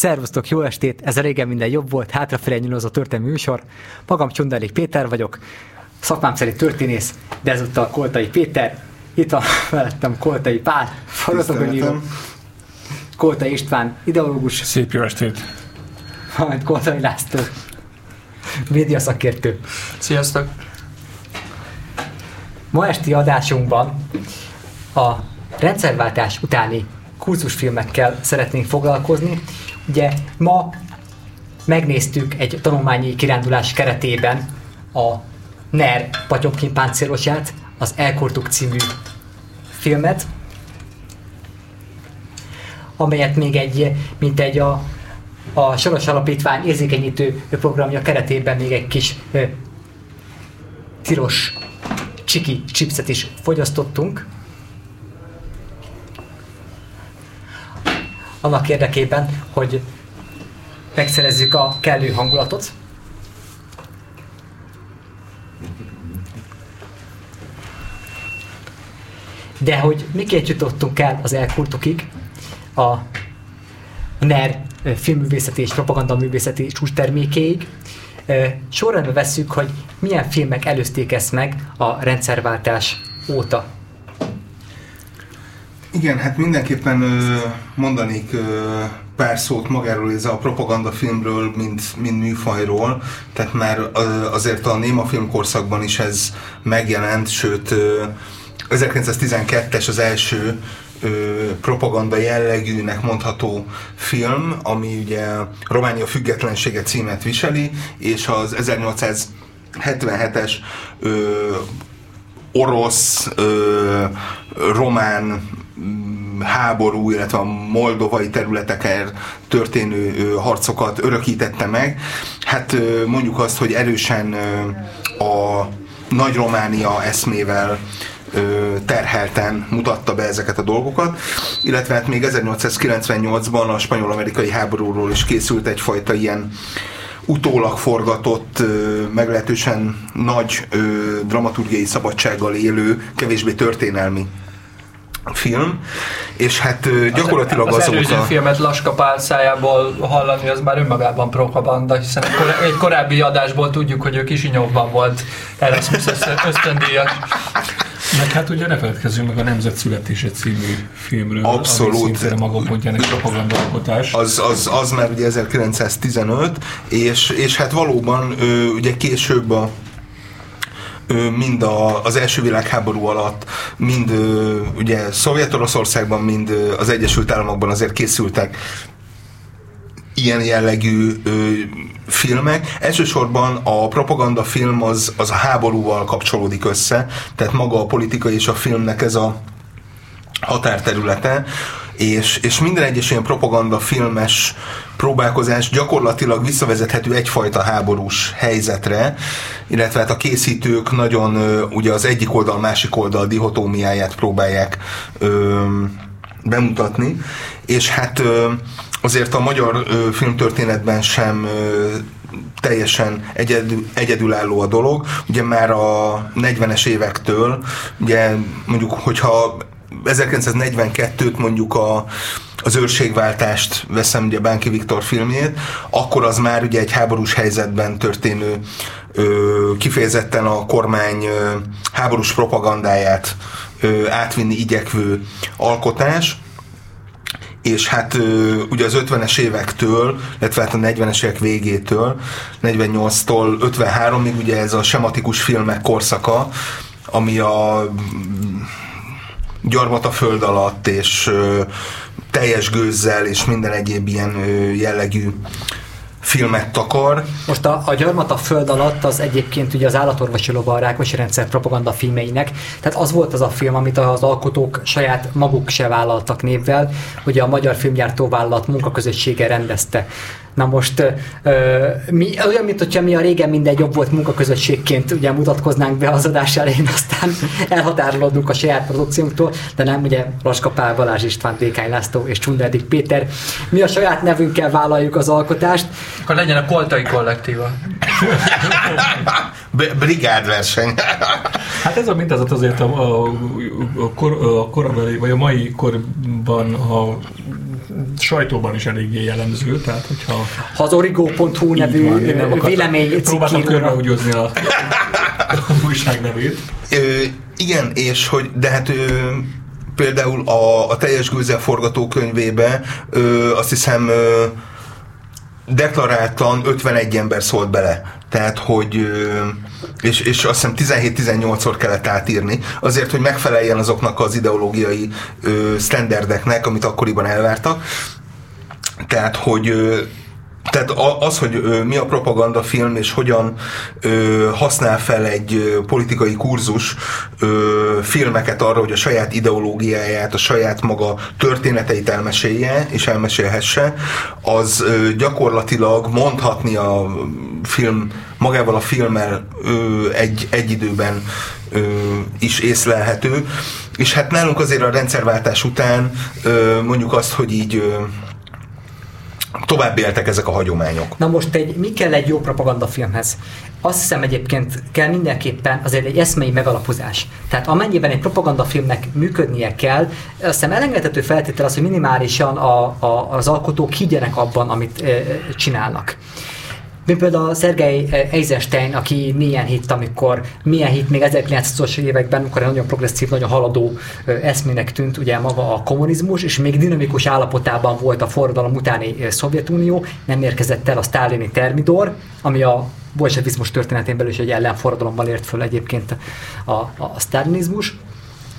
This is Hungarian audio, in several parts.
Szervusztok, jó estét! Ez a régen minden jobb volt, hátrafelé nyúlózó történelmi műsor. Magam Csundelik Péter vagyok, szakmám szerint történész, de ezúttal Koltai Péter. Itt van mellettem Koltai Pál, forgatókönyvíró. Koltai István, ideológus. Szép jó estét! Valamint Koltai László, média szakértő. Sziasztok! Ma esti adásunkban a rendszerváltás utáni kurzusfilmekkel szeretnénk foglalkozni. Ugye ma megnéztük egy tanulmányi kirándulás keretében a NER Patyomkin páncélosját, az Elkortuk című filmet, amelyet még egy, mint egy a, a Soros Alapítvány érzékenyítő programja keretében még egy kis ö, tilos csiki chipset is fogyasztottunk. Annak érdekében, hogy megszerezzük a kellő hangulatot. De hogy miként jutottunk el az elkurtokig, a NER filmművészeti és propagandaművészeti csúcstermékéig, sorrendbe vesszük, hogy milyen filmek előzték ezt meg a rendszerváltás óta. Igen, hát mindenképpen ö, mondanék ö, pár szót magáról ez a propaganda filmről, mint, mint műfajról, tehát már ö, azért a néma filmkorszakban is ez megjelent, sőt ö, 1912-es az első ö, propaganda jellegűnek mondható film, ami ugye Románia függetlensége címet viseli, és az 1877-es ö, orosz, ö, román háború, illetve a moldovai területeken történő harcokat örökítette meg. Hát mondjuk azt, hogy erősen a nagy Románia eszmével terhelten mutatta be ezeket a dolgokat, illetve hát még 1898-ban a spanyol-amerikai háborúról is készült egyfajta ilyen utólag forgatott, meglehetősen nagy dramaturgiai szabadsággal élő, kevésbé történelmi film, és hát gyakorlatilag az, azóta... Az filmet Laska Pál szájából hallani, az már önmagában propaganda, hiszen egy korábbi adásból tudjuk, hogy ő Kisinyovban volt Erasmus ösztöndíjas. Meg hát ugye ne feledkezzünk meg a Nemzet születése című filmről. Abszolút. Ami maga pontján egy propagandalkotás. Az, az, az már ugye 1915, és, és hát valóban ugye később a mind a, az első világháború alatt, mind ugye Szovjet-Oroszországban, mind az Egyesült Államokban azért készültek ilyen jellegű ö, filmek. Elsősorban a propaganda film az, az a háborúval kapcsolódik össze, tehát maga a politika és a filmnek ez a határterülete, és, és minden egyes ilyen propaganda filmes próbálkozás gyakorlatilag visszavezethető egyfajta háborús helyzetre, illetve hát a készítők nagyon ugye az egyik oldal, másik oldal dihotómiáját próbálják ö, bemutatni, és hát ö, azért a magyar ö, filmtörténetben sem ö, teljesen egyedül, egyedülálló a dolog. Ugye már a 40-es évektől, ugye mondjuk, hogyha 1942-t mondjuk a, az őrségváltást veszem ugye Bánki Viktor filmjét, akkor az már ugye egy háborús helyzetben történő ö, kifejezetten a kormány ö, háborús propagandáját ö, átvinni igyekvő alkotás, és hát ugye az 50-es évektől, illetve hát a 40-es évek végétől, 48-tól 53-ig ugye ez a sematikus filmek korszaka, ami a gyarmat a föld alatt, és teljes gőzzel, és minden egyéb ilyen jellegű filmet takar. Most a, a gyarmat a föld alatt az egyébként ugye az állatorvosi lova a Rákosi rendszer propaganda filmeinek, tehát az volt az a film, amit az alkotók saját maguk se vállaltak névvel, ugye a Magyar Filmgyártó Vállalat munkaközössége rendezte. Na most ö, mi, olyan, mint hogyha mi a régen minden jobb volt munkaközösségként ugye mutatkoznánk be az adás elején, aztán elhatárolódunk a saját produkciónktól, de nem ugye Laska Pál, Balázs István, Dékány László és Csunderdik Péter. Mi a saját nevünkkel vállaljuk az alkotást. Akkor legyen a Koltai kollektíva. Brigádverseny. hát ez a mintázat azért a, a, a, kor, a korabeli, vagy a mai korban, ha sajtóban is eléggé jellemző, tehát hogyha... Ha az origo.hu nevű van, akartam- vélemény Próbáltam körbehúgyozni a, a újság nevét. Ö, igen, és hogy, de hát ö, például a, a teljes Gőzel forgatókönyvébe ö, azt hiszem ö, deklaráltan 51 ember szólt bele. Tehát, hogy és, és azt hiszem 17-18-szor kellett átírni, azért, hogy megfeleljen azoknak az ideológiai ö, standardeknek, amit akkoriban elvártak. Tehát, hogy tehát az, hogy mi a propagandafilm, és hogyan használ fel egy politikai kurzus filmeket arra, hogy a saját ideológiáját, a saját maga történeteit elmesélje, és elmesélhesse, az gyakorlatilag mondhatni a film, magával a filmmel egy, egy időben is észlelhető. És hát nálunk azért a rendszerváltás után mondjuk azt, hogy így tovább éltek ezek a hagyományok. Na most egy, mi kell egy jó propagandafilmhez? Azt hiszem egyébként kell mindenképpen azért egy eszmei megalapozás. Tehát amennyiben egy propagandafilmnek működnie kell, azt hiszem elengedhető feltétel az, hogy minimálisan a, a, az alkotók higgyenek abban, amit e, csinálnak. Mint például Szergei Eisenstein, aki milyen hitt, amikor, milyen hitt még 1920-as években, amikor nagyon progresszív, nagyon haladó ö, eszmének tűnt ugye maga a kommunizmus, és még dinamikus állapotában volt a forradalom utáni ö, Szovjetunió, nem érkezett el a sztálini termidor, ami a bolsevizmus történetén belül is egy ellenforradalomban ért föl egyébként a, a, a sztálinizmus.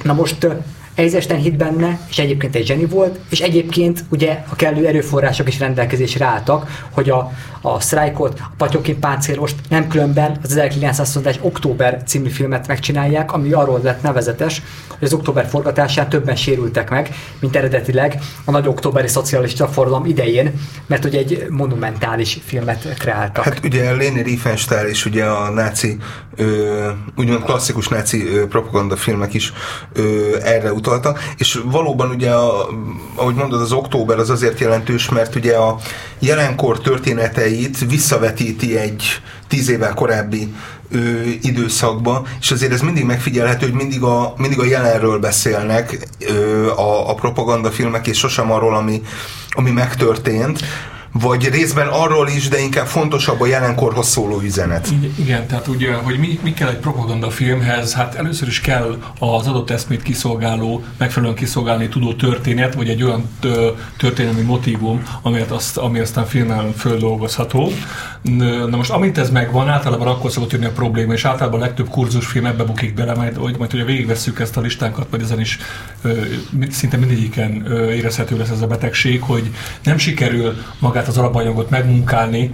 Na most Eisenstein hit benne, és egyébként egy zseni volt, és egyébként ugye a kellő erőforrások is rendelkezésre álltak, hogy a, a sztrájkot, a Patyokin páncélost nem különben az 1921 Október című filmet megcsinálják, ami arról lett nevezetes, hogy az október forgatásán többen sérültek meg, mint eredetileg a nagy októberi szocialista forradalom idején, mert ugye egy monumentális filmet kreáltak. Hát ugye Leni Riefenstahl és ugye a náci, ö, úgymond klasszikus náci ö, propagandafilmek is ö, erre utaltak, és valóban ugye, a, ahogy mondod, az október az azért jelentős, mert ugye a jelenkor történeteit visszavetíti egy tíz évvel korábbi ö, időszakba, és azért ez mindig megfigyelhető, hogy mindig a, mindig a jelenről beszélnek ö, a, a propagandafilmek, és sosem arról, ami, ami megtörtént, vagy részben arról is, de inkább fontosabb a jelenkorhoz szóló üzenet. Igen, tehát ugye, hogy mi, mi kell egy propagandafilmhez, hát először is kell az adott eszmét kiszolgáló, megfelelően kiszolgálni tudó történet, vagy egy olyan történelmi motívum, amelyet azt, ami aztán filmen földolgozható. Na most, amint ez megvan, általában akkor szokott jönni a probléma, és általában a legtöbb kurzusfilm ebbe bukik bele, majd, hogy majd ugye végigvesszük ezt a listánkat, majd ezen is ö, szinte mindegyiken érezhető lesz ez a betegség, hogy nem sikerül magát az alapanyagot megmunkálni,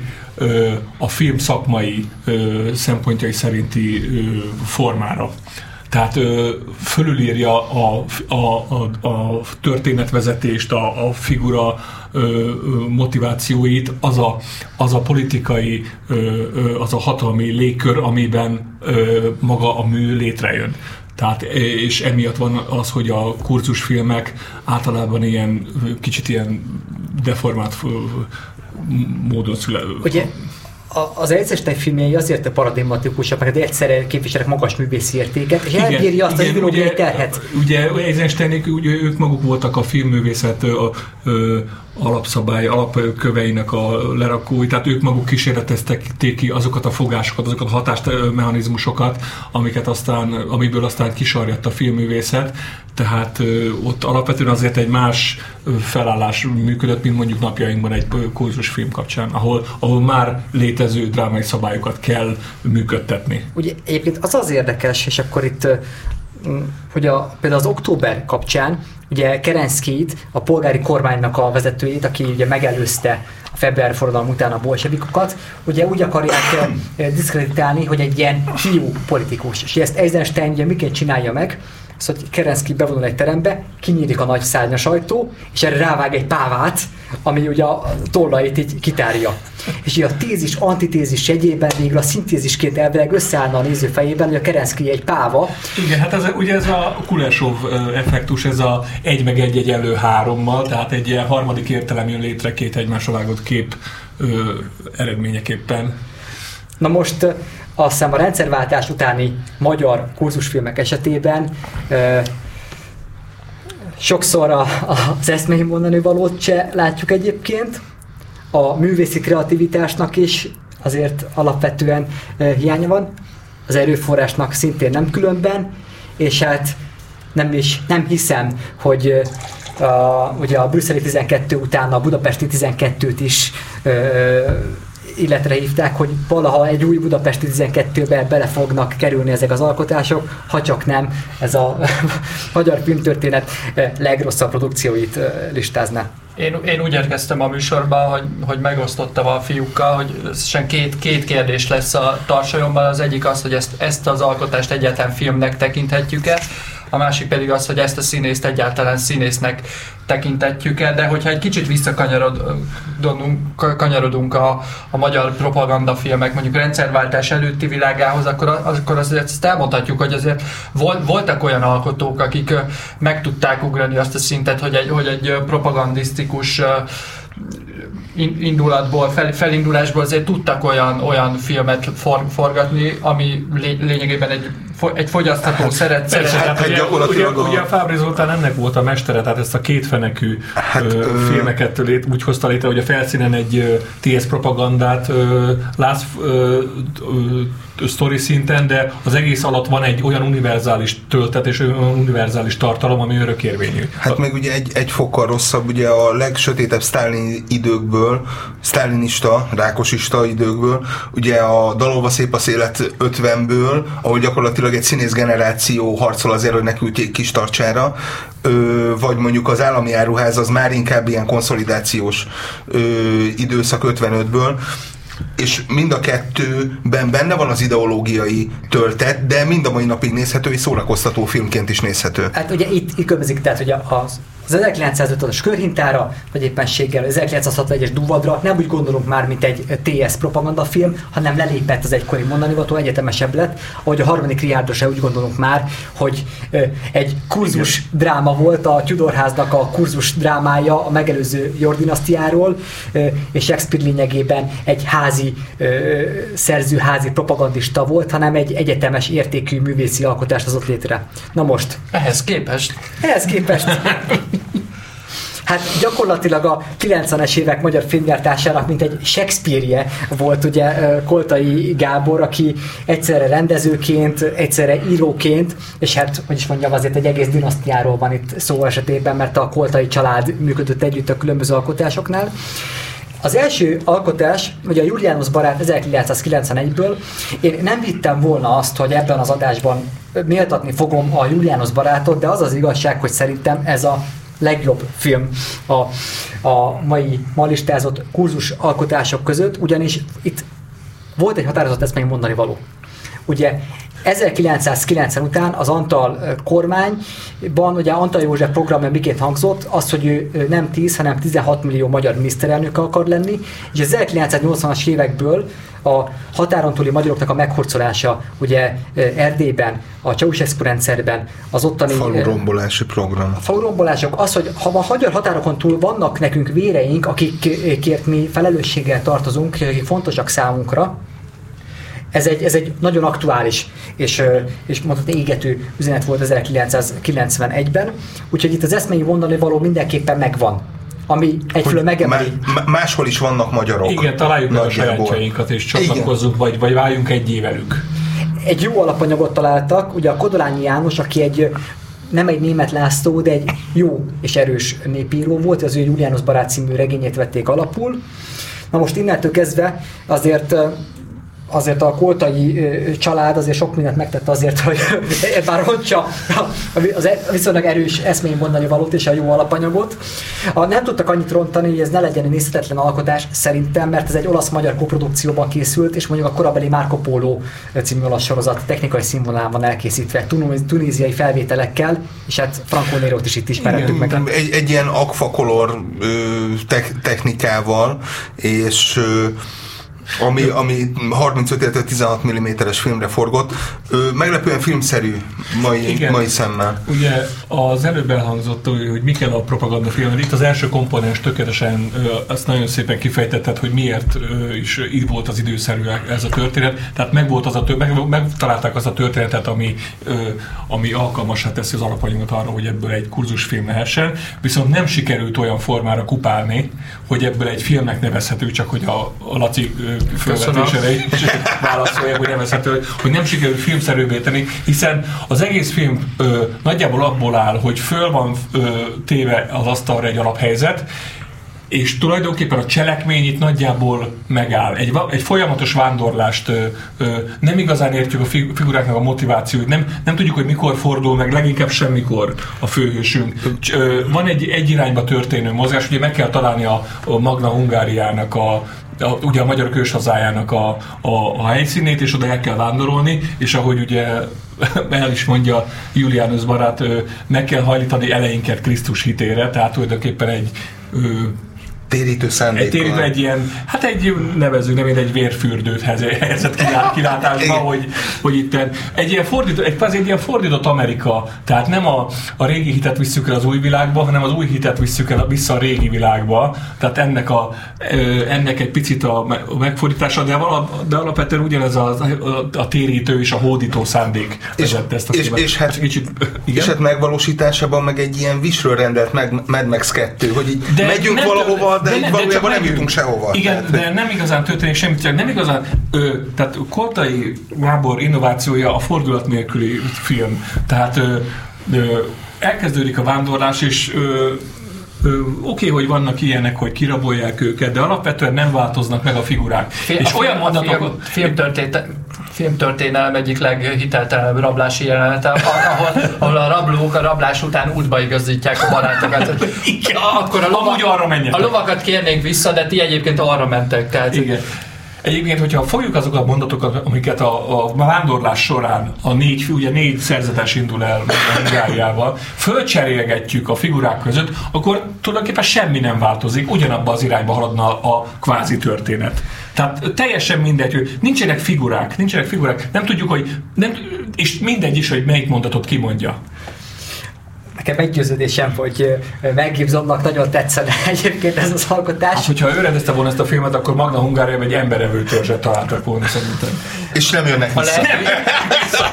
a film szakmai szempontjai szerinti formára. Tehát ö, fölülírja a, a, a, a történetvezetést, a, a figura ö, motivációit, az a, az a politikai, ö, az a hatalmi légkör, amiben ö, maga a mű létrejön. Tehát, és emiatt van az, hogy a kurzusfilmek általában ilyen, kicsit ilyen deformált módon szüle, Ugye a- az Eisenstein filmjei azért paradigmatikusak, mert egyszerre képviselnek magas művészi értéket, és elbírja azt az ideológiai ugye, terhet. Ugye Eisensteinek, ugye ők maguk voltak a filmművészet a, ö, alapszabály, alapköveinek a lerakói, tehát ők maguk kísérleteztek ki azokat a fogásokat, azokat a hatásmechanizmusokat, amiket aztán, amiből aztán kisarjadt a filmművészet, tehát ott alapvetően azért egy más felállás működött, mint mondjuk napjainkban egy ö, kurzusfilm kapcsán, ahol, ahol már létező drámai szabályokat kell működtetni. Ugye egyébként az az érdekes, és akkor itt hogy a, például az október kapcsán, ugye Kerenszkit, a polgári kormánynak a vezetőjét, aki ugye megelőzte a február forradalom után a bolsevikokat, ugye úgy akarják diszkreditálni, hogy egy ilyen fiú politikus. És ezt Eisenstein ugye miként csinálja meg, az, hogy Kerenszki bevonul egy terembe, kinyílik a nagy szárnyas ajtó, és erre rávág egy pávát, ami ugye a tollait így kitárja. És így a tézis, antitézis jegyében végül a szintézisként elvileg összeállna a néző fejében, hogy a Kerenszki egy páva, Igen, hát ez, ugye ez a Kulesov effektus, ez a egy meg egy egyenlő hárommal, tehát egy ilyen harmadik értelem jön létre két egymásra vágott kép ö, eredményeképpen. Na most azt hiszem a rendszerváltás utáni magyar kurzusfilmek esetében ö, sokszor a, az eszmei mondani valót se látjuk egyébként. A művészi kreativitásnak is azért alapvetően hiánya van, az erőforrásnak szintén nem különben, és hát nem is, nem hiszem, hogy a, ugye a brüsszeli 12 után a budapesti 12-t is ö, illetre hívták, hogy valaha egy új budapesti 12-be bele fognak kerülni ezek az alkotások, ha csak nem ez a magyar filmtörténet legrosszabb produkcióit listázná. Én, én úgy érkeztem a műsorba, hogy, hogy megosztottam a fiúkkal, hogy összesen két, két kérdés lesz a tarsajomban. Az egyik az, hogy ezt, ezt az alkotást egyáltalán filmnek tekinthetjük-e, a másik pedig az, hogy ezt a színészt egyáltalán színésznek tekintetjük el, de hogyha egy kicsit visszakanyarodunk kanyarodunk a, a magyar propagandafilmek mondjuk rendszerváltás előtti világához, akkor, akkor azért ezt elmondhatjuk, hogy azért voltak olyan alkotók, akik meg tudták ugrani azt a szintet, hogy egy, hogy egy propagandisztikus indulatból, fel, felindulásból azért tudtak olyan, olyan filmet for, forgatni, ami lé, lényegében egy, egy fogyasztható hát, szeret. szeret hát, hát, ugye, ugye, ugye a Fábri Zoltán ennek volt a mestere, tehát ezt a kétfenekű hát, ö, filmeket lét, úgy hozta létre, hogy a felszínen egy TS propagandát ö, látsz ö, ö, sztori szinten, de az egész alatt van egy olyan univerzális töltet és olyan univerzális tartalom, ami örökérvényű. Hát meg ugye egy, egy fokkal rosszabb, ugye a legsötétebb Stalin időkből, sztálinista, rákosista időkből, ugye a Dalolva szép a szélet 50-ből, ahol gyakorlatilag egy színész generáció harcol azért, hogy neküldjék kis tartsára, ö, vagy mondjuk az állami áruház az már inkább ilyen konszolidációs ö, időszak 55-ből, és mind a kettőben benne van az ideológiai töltet, de mind a mai napig nézhető és szórakoztató filmként is nézhető. Hát ugye itt, itt tehát hogy az az 1950-as körhintára, vagy éppenséggel az 1961-es duvadra nem úgy gondolunk már, mint egy TS propagandafilm, hanem lelépett az egykori mondanivató, egyetemesebb lett, ahogy a harmadik Riárdra se úgy gondolunk már, hogy egy kurzus Igen. dráma volt a Tudorháznak a kurzus drámája a megelőző Jordinasztiáról, és Shakespeare lényegében egy házi szerző, házi propagandista volt, hanem egy egyetemes értékű művészi alkotást hozott létre. Na most. Ehhez képest. Ehhez képest. Hát gyakorlatilag a 90-es évek magyar filmgyártásának mint egy Shakespeare-je volt ugye Koltai Gábor, aki egyszerre rendezőként, egyszerre íróként, és hát, hogy is mondjam, azért egy egész dinasztiáról van itt szó esetében, mert a Koltai család működött együtt a különböző alkotásoknál. Az első alkotás, ugye a Julianus barát 1991-ből, én nem vittem volna azt, hogy ebben az adásban méltatni fogom a Julianus barátot, de az az igazság, hogy szerintem ez a legjobb film a, a mai ma listázott kurzus alkotások között, ugyanis itt volt egy határozott ezt mondani való. Ugye 1990 után az Antal kormányban, ugye Antal József programja miként hangzott, az, hogy ő nem 10, hanem 16 millió magyar miniszterelnök akar lenni, és az 1980-as évekből a határon túli magyaroknak a meghorcolása, ugye Erdélyben, a Ceausescu rendszerben, az ottani... Falurombolási program. A falurombolások, az, hogy ha a magyar határokon túl vannak nekünk véreink, akikért mi felelősséggel tartozunk, akik fontosak számunkra, ez egy, ez egy nagyon aktuális és, és mondhatni égető üzenet volt 1991-ben, úgyhogy itt az eszmei mondani való mindenképpen megvan ami egyfelől megemeli. máshol is vannak magyarok. Igen, találjuk meg a sajátjainkat és csatlakozzunk, vagy, vagy váljunk egy velük. Egy jó alapanyagot találtak, ugye a Kodolányi János, aki egy nem egy német László, de egy jó és erős népíró volt, az ő Julianus barát című regényét vették alapul. Na most innentől kezdve azért azért a koltai család azért sok mindent megtette azért, hogy bár rontsa az e, viszonylag erős eszmény mondani valót és a jó alapanyagot. A, nem tudtak annyit rontani, hogy ez ne legyen egy nézhetetlen alkotás szerintem, mert ez egy olasz-magyar koprodukcióban készült, és mondjuk a korabeli Marco Polo című olasz sorozat technikai színvonalán van elkészítve, tunéziai felvételekkel, és hát Franco Nero-t is itt ismerhetünk meg. Egy, egy ilyen akvakolor technikával, és ami, ami 35 illetve 16 mm-es filmre forgott. Ö, meglepően filmszerű mai, Igen. mai szemmel. Ugye az előbb elhangzott, hogy mi kell a propaganda filmben. Itt az első komponens tökéletesen azt nagyon szépen kifejtetted, hogy miért is így volt az időszerű ez a történet. Tehát megvolt az a tör- meg, megtalálták azt a történetet, ami, ami alkalmasá teszi az alapanyagot arra, hogy ebből egy kurzusfilm lehessen. Viszont nem sikerült olyan formára kupálni, hogy ebből egy filmnek nevezhető, csak hogy a, a Laci felvetésére is válaszoljak, hogy nevezhető, hogy nem sikerült filmszerűvé tenni, hiszen az egész film ö, nagyjából abból áll, hogy föl van ö, téve az asztalra egy alaphelyzet, és tulajdonképpen a cselekmény itt nagyjából megáll. Egy, egy folyamatos vándorlást ö, ö, nem igazán értjük a fi- figuráknak a motivációt, nem, nem tudjuk, hogy mikor fordul meg, leginkább semmikor a főhősünk. Ö, van egy egy irányba történő mozgás, ugye meg kell találni a, a Magna Hungáriának a, a, ugye a magyar őshazájának a, a, a helyszínét, és oda el kell vándorolni, és ahogy ugye el is mondja Julianus barát, meg kell hajlítani eleinket Krisztus hitére, tehát tulajdonképpen egy Térítő egy, szándékkal. térítő egy ilyen, hát egy nevező, nem egy vérfürdőt kilá- kilátásba, hogy, hogy itt egy ilyen fordított, egy, egy ilyen fordított Amerika, tehát nem a, a régi hitet visszük el az új világba, hanem az új hitet visszük el vissza a régi világba, tehát ennek, a, ennek egy picit a me- a megfordítása, de, vala, de alapvetően ugyanez a, a, a térítő és a hódító szándék És- ezt a és- filmet. és hát- kicsit, igen? És hát megvalósításában meg egy ilyen visről rendelt meg, Mad Max 2, hogy így De megyünk valahova, de, de nem- de valójában csak nem megyünk. jutunk sehova. Igen, de nem igazán történik semmit, csak nem igazán, ö, tehát Koltai Gábor innovációja a fordulat nélküli film. Tehát ö, ö, elkezdődik a vándorlás, és ö, ö, oké, hogy vannak ilyenek, hogy kirabolják őket, de alapvetően nem változnak meg a figurák. Fi- és a olyan film, a film, mondatok... filmtörténelem egyik leghiteltelenebb rablási jelenete, ahol, ahol a rablók a rablás után útba igazítják a barátokat. Igen. Akkor a, Amúgy arra menjetek. a lovakat kérnénk vissza, de ti egyébként arra mentek. Tehát Igen. Egyébként, hogyha fogjuk azokat a mondatokat, amiket a, a vándorlás során a négy, ugye négy szerzetes indul el Hungáriával, fölcserélgetjük a figurák között, akkor tulajdonképpen semmi nem változik, ugyanabba az irányba haladna a kvázi történet. Tehát teljesen mindegy, hogy nincsenek figurák, nincsenek figurák, nem tudjuk, hogy nem, és mindegy is, hogy melyik mondatot kimondja. Nekem meggyőződésem, hogy Mel Gibsonnak nagyon tetszene egyébként ez az alkotás. Hát, hogyha ő rendezte volna ezt a filmet, akkor Magna Hungária egy emberevő törzset találtak volna szerintem. És nem jönnek A, vissza. lehető,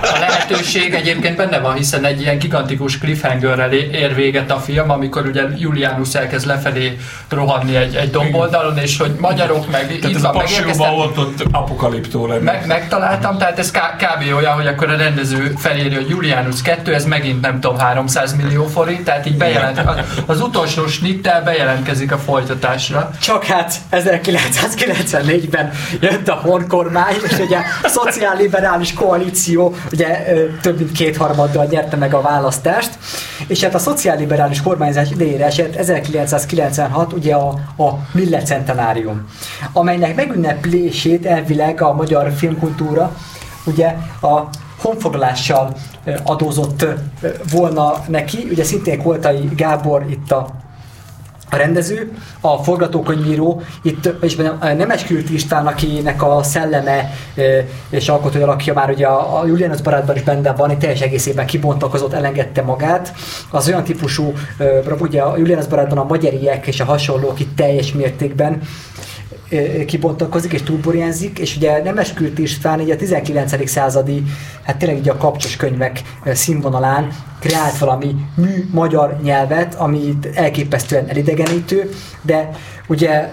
a lehetőség egyébként benne van, hiszen egy ilyen gigantikus cliffhangerrel ér véget a film, amikor ugye Julianus elkezd lefelé rohanni egy, egy domboldalon, és hogy magyarok meg Tehát itt ez a van, megérkeztek, volt ott apokaliptó lenne. meg, megtaláltam, tehát ez k- kb. olyan, hogy akkor a rendező felírja, hogy Julianus 2, ez megint nem tudom 300 millió forint, tehát így bejelent, az, utolsó snittel bejelentkezik a folytatásra. Csak hát 1994-ben jött a honkormány, és ugye a szociálliberális koalíció ugye több mint kétharmaddal nyerte meg a választást, és hát a szociálliberális kormányzás idejére esett 1996 ugye a, a millecentenárium, amelynek megünneplését elvileg a magyar filmkultúra ugye a honfoglalással adózott volna neki, ugye szintén Koltai Gábor itt a a rendező, a forgatókönyvíró, itt és Nemes Kürt István, akinek a szelleme és alkotója alakja már ugye a, a Julianus barátban is benne van, itt teljes egészében kibontakozott, elengedte magát. Az olyan típusú, ugye a Julianus barátban a magyariek és a hasonlók itt teljes mértékben kibontakozik és túlburjánzik, és ugye Nemes Kürt István így a 19. századi, hát tényleg így a kapcsos könyvek színvonalán kreált valami mű magyar nyelvet, ami elképesztően elidegenítő, de ugye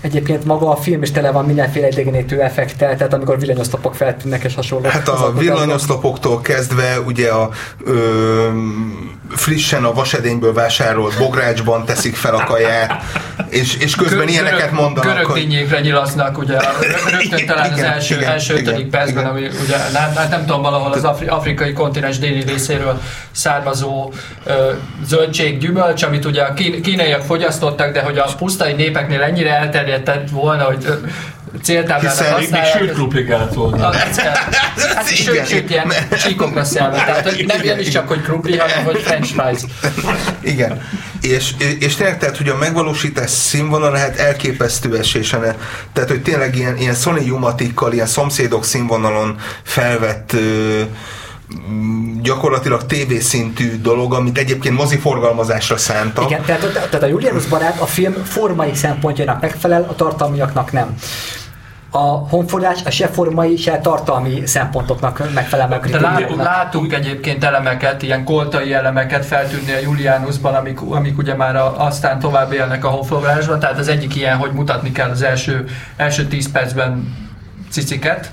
egyébként maga a film is tele van mindenféle idegenítő effektel, tehát amikor villanyoszlopok feltűnnek és hasonló. Hát az a villanyoszlopoktól kezdve ugye a ö, frissen a vasedényből vásárolt bográcsban teszik fel a kaját, és, és közben Gö- ilyeneket görög- mondanak, Görög hogy dinnyékre nyilasznak, ugye rögtön talán az Igen, első, igen, első igen, ötödik percben, igen. ami ugye, hát, hát nem tudom, valahol az afri, afrikai kontinens déli részéről származó ö, zöldség, gyümölcs, amit ugye a kín, kínaiak fogyasztottak, de hogy a pusztai népeknél ennyire elterjedt volna, hogy céltáblának Hiszen Még, még használják. sült krumpli kellett volna. Kell. Hát sőt, sőt, ilyen csíkokra szelve. Tehát hogy nem ilyen is csak, hogy krumpli, hanem hogy french fries. Igen. És, és tényleg, tehát, hogy a megvalósítás színvonal lehet elképesztő esésen. Tehát, hogy tényleg ilyen, ilyen Sony Jumatikkal, ilyen szomszédok színvonalon felvett ö, gyakorlatilag tévészintű dolog, amit egyébként moziforgalmazásra szántak. Igen, tehát, tehát a Julianus barát a film formai szempontjának megfelel, a tartalmiaknak nem. A honfordás a se formai, se tartalmi szempontoknak megfelel meg De lát, látunk egyébként elemeket, ilyen koltai elemeket feltűnni a Julianusban, amik, amik ugye már a, aztán tovább élnek a honfoglalásban. Tehát az egyik ilyen, hogy mutatni kell az első, első 10 percben ciciket.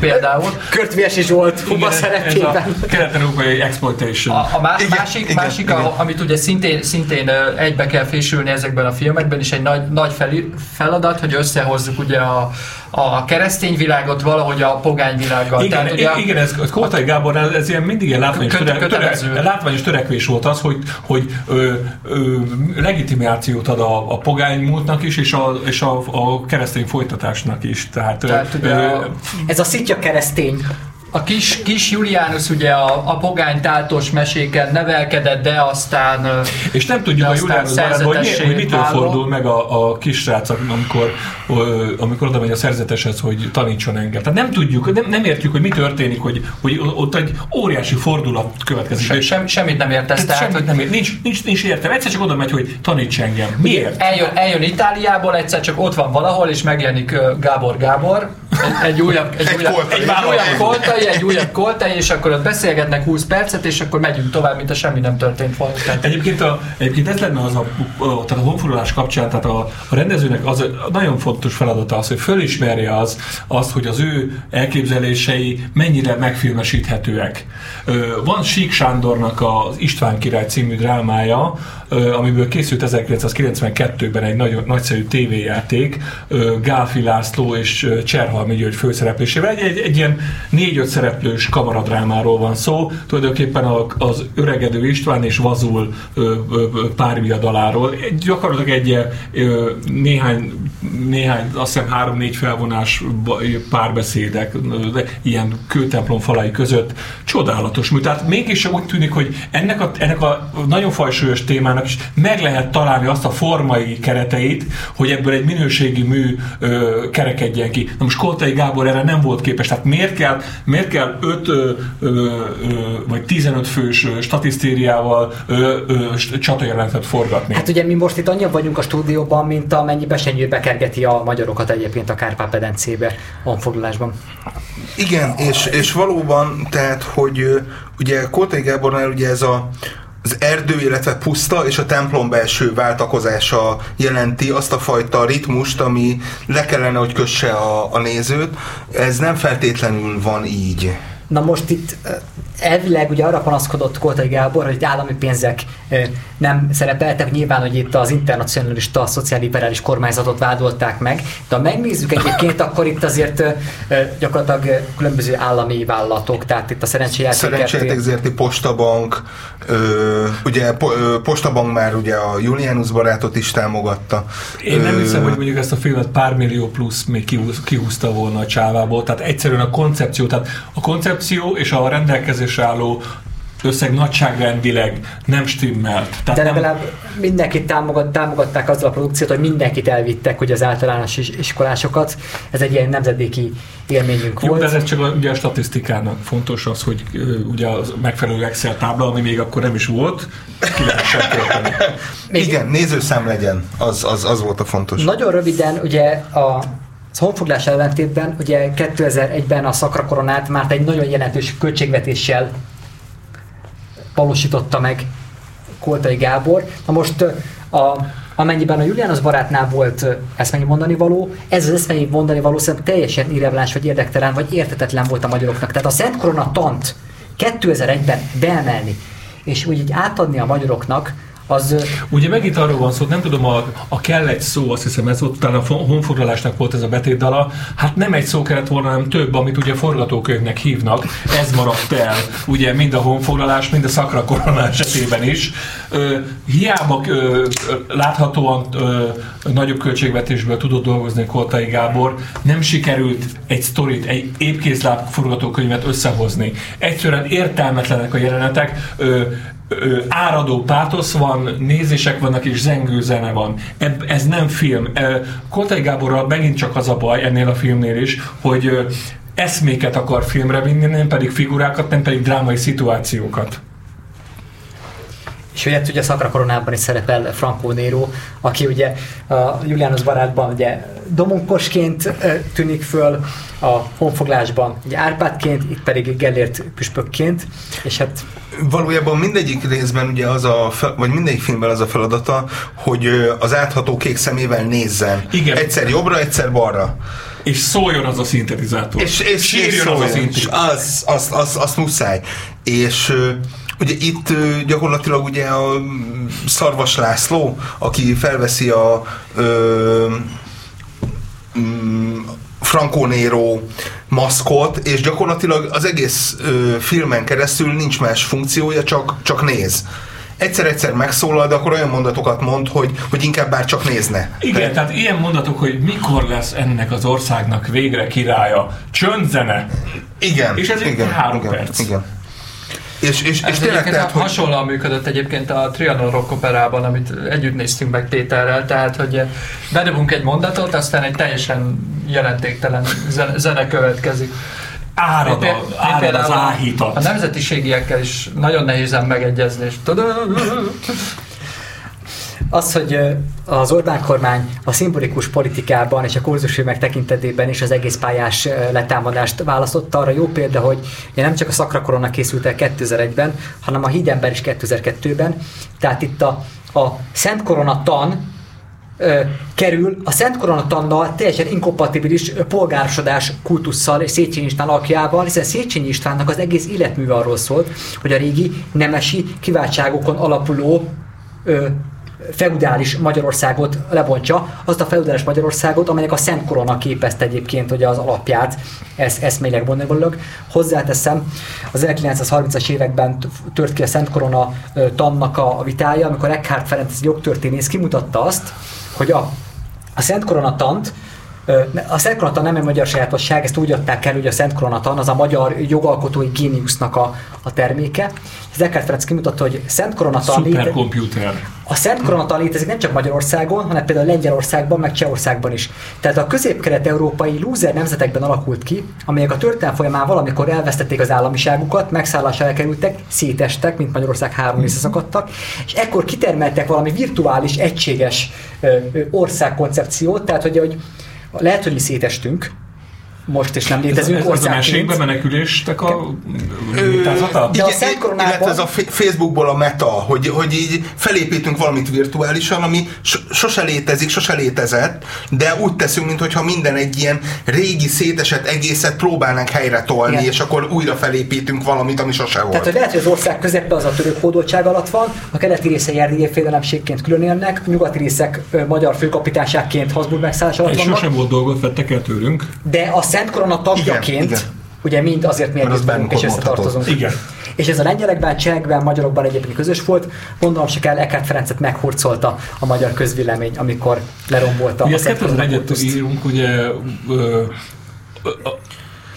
Például. Körtviesi Zsolt Huba ez a szerepében. kelet-európai exploitation. A, a má, Igen, másik, igen, másik igen. A, amit ugye szintén, szintén egybe kell fésülni ezekben a filmekben, és egy nagy, nagy feli, feladat, hogy összehozzuk ugye a, a keresztény világot valahogy a pogány világgal. Igen, Tehát, ugye, igen, ez, ez Koltai Gábor, ez, ilyen mindig ilyen látványos, Köte- töre, töre, látványos törekvés volt az, hogy, hogy ö, ö, legitimációt ad a, a pogány múltnak is, és a, és a, a keresztény folytatásnak is. Tehát, ö, Tehát ugye ö, Ez a szitja keresztény. A kis, kis Julianus ugye a, a pogány táltos meséken nevelkedett, de aztán És nem tudjuk a Juliánus barátban, hogy, mi, hogy mitől válva. fordul meg a, a kisrác, amikor, amikor oda megy a szerzeteshez, hogy tanítson engem. Tehát nem tudjuk, nem, nem értjük, hogy mi történik, hogy, hogy ott egy óriási fordulat következik. se, sem, semmit nem értesz. Tehát semmit hogy nem ér, nincs, nincs, nincs értelme. Egyszer csak oda megy, hogy taníts engem. Miért? eljön, eljön Itáliából, egyszer csak ott van valahol, és megjelenik Gábor Gábor, egy, egy újabb, egy, Egy újabb, koltai. egy újabb koltai, egy újabb koltai, és akkor ott beszélgetnek 20 percet, és akkor megyünk tovább, mint a semmi nem történt volna. Egyébként, a, egyébként ez lenne az a, a, tehát a honfoglalás kapcsán, tehát a, a rendezőnek az a nagyon fontos feladata az, hogy fölismerje az, azt, hogy az ő elképzelései mennyire megfilmesíthetőek. Van Sík Sándornak az István király című drámája, amiből készült 1992-ben egy nagyon nagyszerű tévéjáték, Gálfi László és Cserhalmi György főszereplésével. Egy, egy, egy ilyen négy-öt szereplős kamaradrámáról van szó, tulajdonképpen az öregedő István és Vazul párviadaláról. Egy, gyakorlatilag egy néhány, néhány, azt hiszem három-négy felvonás párbeszédek, de ilyen kőtemplom falai között. Csodálatos mű. Tehát mégis úgy tűnik, hogy ennek a, ennek a nagyon fajsúlyos témának is meg lehet találni azt a formai kereteit, hogy ebből egy minőségi mű ö, kerekedjen ki. Na most Koltai Gábor erre nem volt képes. Tehát miért kell, miért kell 5 ö, ö, ö, vagy 15 fős statisztériával csatajelentet forgatni? Hát ugye mi most itt annyian vagyunk a stúdióban, mint amennyi besenyő bekergeti a magyarokat egyébként a Kárpát-pedencébe honfoglalásban. Igen, és, és valóban, tehát, hogy ugye Koltai Gábornál ugye ez a az erdő, illetve puszta és a templom belső váltakozása jelenti azt a fajta ritmust, ami le kellene, hogy kösse a, a nézőt. Ez nem feltétlenül van így. Na most itt elvileg ugye arra panaszkodott Koltai Gábor, hogy itt állami pénzek nem szerepeltek, nyilván, hogy itt az internacionalista, szociálliberális kormányzatot vádolták meg, de ha megnézzük egyébként, akkor itt azért gyakorlatilag különböző állami vállalatok, tehát itt a szerencséjáték Szerencséjáték ZRT Postabank, ö, ugye po, ö, Postabank már ugye a Julianus barátot is támogatta. Én nem Ö, hiszem, hogy mondjuk ezt a filmet pár millió plusz még kihúz, kihúzta volna a csávából. Tehát egyszerűen a koncepció, tehát a koncepció és a rendelkezésre álló összeg nagyságrendileg nem stimmelt. Tehát De nem, legalább mindenkit támogat, támogatták azzal a produkciót, hogy mindenkit elvittek, hogy az általános is- iskolásokat. Ez egy ilyen nemzedéki élményünk Jó, volt. de ez csak a, ugye a statisztikának fontos az, hogy ugye a megfelelő Excel tábla, ami még akkor nem is volt, ki lehessen Igen, nézőszám legyen, az, az, az volt a fontos. Nagyon röviden, ugye a az honfoglás ellentétben, ugye 2001-ben a szakra koronát már egy nagyon jelentős költségvetéssel valósította meg Koltai Gábor. Na most a, amennyiben a Juliánus barátnál volt eszmei mondani való, ez az eszmei mondani való szerintem teljesen irreveláns, vagy érdektelen, vagy értetetlen volt a magyaroknak. Tehát a Szent Korona tant 2001-ben beemelni, és úgy így átadni a magyaroknak, az Ugye megint arról van szó, nem tudom, a, a kell egy szó, azt hiszem ez ott utána a fo- honfoglalásnak volt ez a betétdala, hát nem egy szó kellett volna, hanem több, amit ugye forgatókönyvnek hívnak, ez maradt el, ugye mind a honfoglalás, mind a szakra korona esetében is. Ö, hiába ö, láthatóan ö, nagyobb költségvetésből tudott dolgozni Koltai Gábor, nem sikerült egy sztorit, egy épkészláb forgatókönyvet összehozni. Egyszerűen értelmetlenek a jelenetek, ö, áradó pátosz van, nézések vannak és zengő zene van. Ebb, ez nem film. Koltai Gáborral megint csak az a baj ennél a filmnél is, hogy eszméket akar filmre vinni, nem pedig figurákat, nem pedig drámai szituációkat. És ugye, ugye Szakra koronában is szerepel Franco Nero, aki ugye a Julianus barátban ugye domonkosként ö, tűnik föl, a honfoglásban ugye Árpádként, itt pedig Gellért püspökként, és hát Valójában mindegyik részben ugye az a, fel, vagy mindegyik filmben az a feladata, hogy az átható kék szemével nézzen. Igen. Egyszer jobbra, egyszer balra. És szóljon az a szintetizátor. És, és, és Sírjon az a szóljon. szintetizátor. az, az, az, az muszáj. És ugye itt gyakorlatilag ugye a mm, Szarvas László, aki felveszi a ö, mm, Franco Nero maszkot, és gyakorlatilag az egész ö, filmen keresztül nincs más funkciója, csak, csak néz. Egyszer-egyszer megszólal, de akkor olyan mondatokat mond, hogy, hogy inkább bár csak nézne. Igen, tehát ilyen mondatok, hogy mikor lesz ennek az országnak végre királya. Csöndzene. Igen. És ez igen, három igen, perc. Igen. És, és, és Ez tényleg egyébként tehát, hogy... hasonlóan működött egyébként a Trianon Rock operában, amit együtt néztünk meg Péterrel, tehát hogy bedobunk egy mondatot, aztán egy teljesen jelentéktelen zene, következik. Árad, a, árad az például A áhítat. nemzetiségiekkel is nagyon nehézen megegyezni, és Az, hogy az Orbán kormány a szimbolikus politikában és a kurzusfilmek tekintetében is az egész pályás letámadást választotta, arra jó példa, hogy nem csak a Szakra Korona készült el 2001-ben, hanem a Hídember is 2002-ben. Tehát itt a, a Szent Korona tan ö, kerül a Szent Korona tannal teljesen inkompatibilis polgárosodás kultusszal és Széchenyi István alakjával, hiszen Széchenyi Istvánnak az egész életműve arról szólt, hogy a régi nemesi kiváltságokon alapuló feudális Magyarországot lebontja, azt a feudális Magyarországot, amelynek a Szent Korona képezte egyébként ugye az alapját, ez eszméleg bonnevolog. Hozzáteszem, az 1930-as években tört ki a Szent Korona tannak a vitája, amikor Eckhart Ferenc jogtörténész kimutatta azt, hogy a, a Szent Korona tant A Szent Koronatan nem egy magyar sajátosság, ezt úgy adták el, hogy a Szent Koronatan az a magyar jogalkotói géniusznak a, a terméke. Ez Eckhart Ferenc kimutatta, hogy Szent Koronatan léte, Szuperkomputer. a Szent Koronatan létezik nem csak Magyarországon, hanem például Lengyelországban, meg Csehországban is. Tehát a közép-kelet-európai lúzer nemzetekben alakult ki, amelyek a történelem folyamán valamikor elvesztették az államiságukat, megszállásra kerültek, szétestek, mint Magyarország három része szakadtak, és ekkor kitermeltek valami virtuális, egységes országkoncepciót, tehát hogy, hogy lehet, hogy mi szétestünk, most is nem Ez, létezünk ez, ez a országként. mesékbe meneküléstek a mintázata? De a Szent Koronában- illetve ez a Facebookból a meta, hogy, hogy így felépítünk valamit virtuálisan, ami so- sose létezik, sose létezett, de úgy teszünk, mintha minden egy ilyen régi szétesett egészet próbálnánk helyre tolni, Igen. és akkor újra felépítünk valamit, ami sose volt. Tehát, hogy lehet, hogy az ország közepe az a török hódoltság alatt van, a keleti részei erdélyi félelemségként külön élnek, a nyugati részek magyar főkapitányságként Habsburg megszállás alatt És vannak, sosem volt dolgot vettek el tőlünk. de a Szent Korona tagjaként, Igen, igen. ugye mind azért mi együtt vagyunk és összetartozunk. Igen. És ez a lengyelekben, csehekben, magyarokban egyébként közös volt. Gondolom se kell, Eckhart Ferencet meghurcolta a magyar közvélemény, amikor lerombolta Ugye a Szent Korona 2001-et kultuszt. írunk, ugye ö,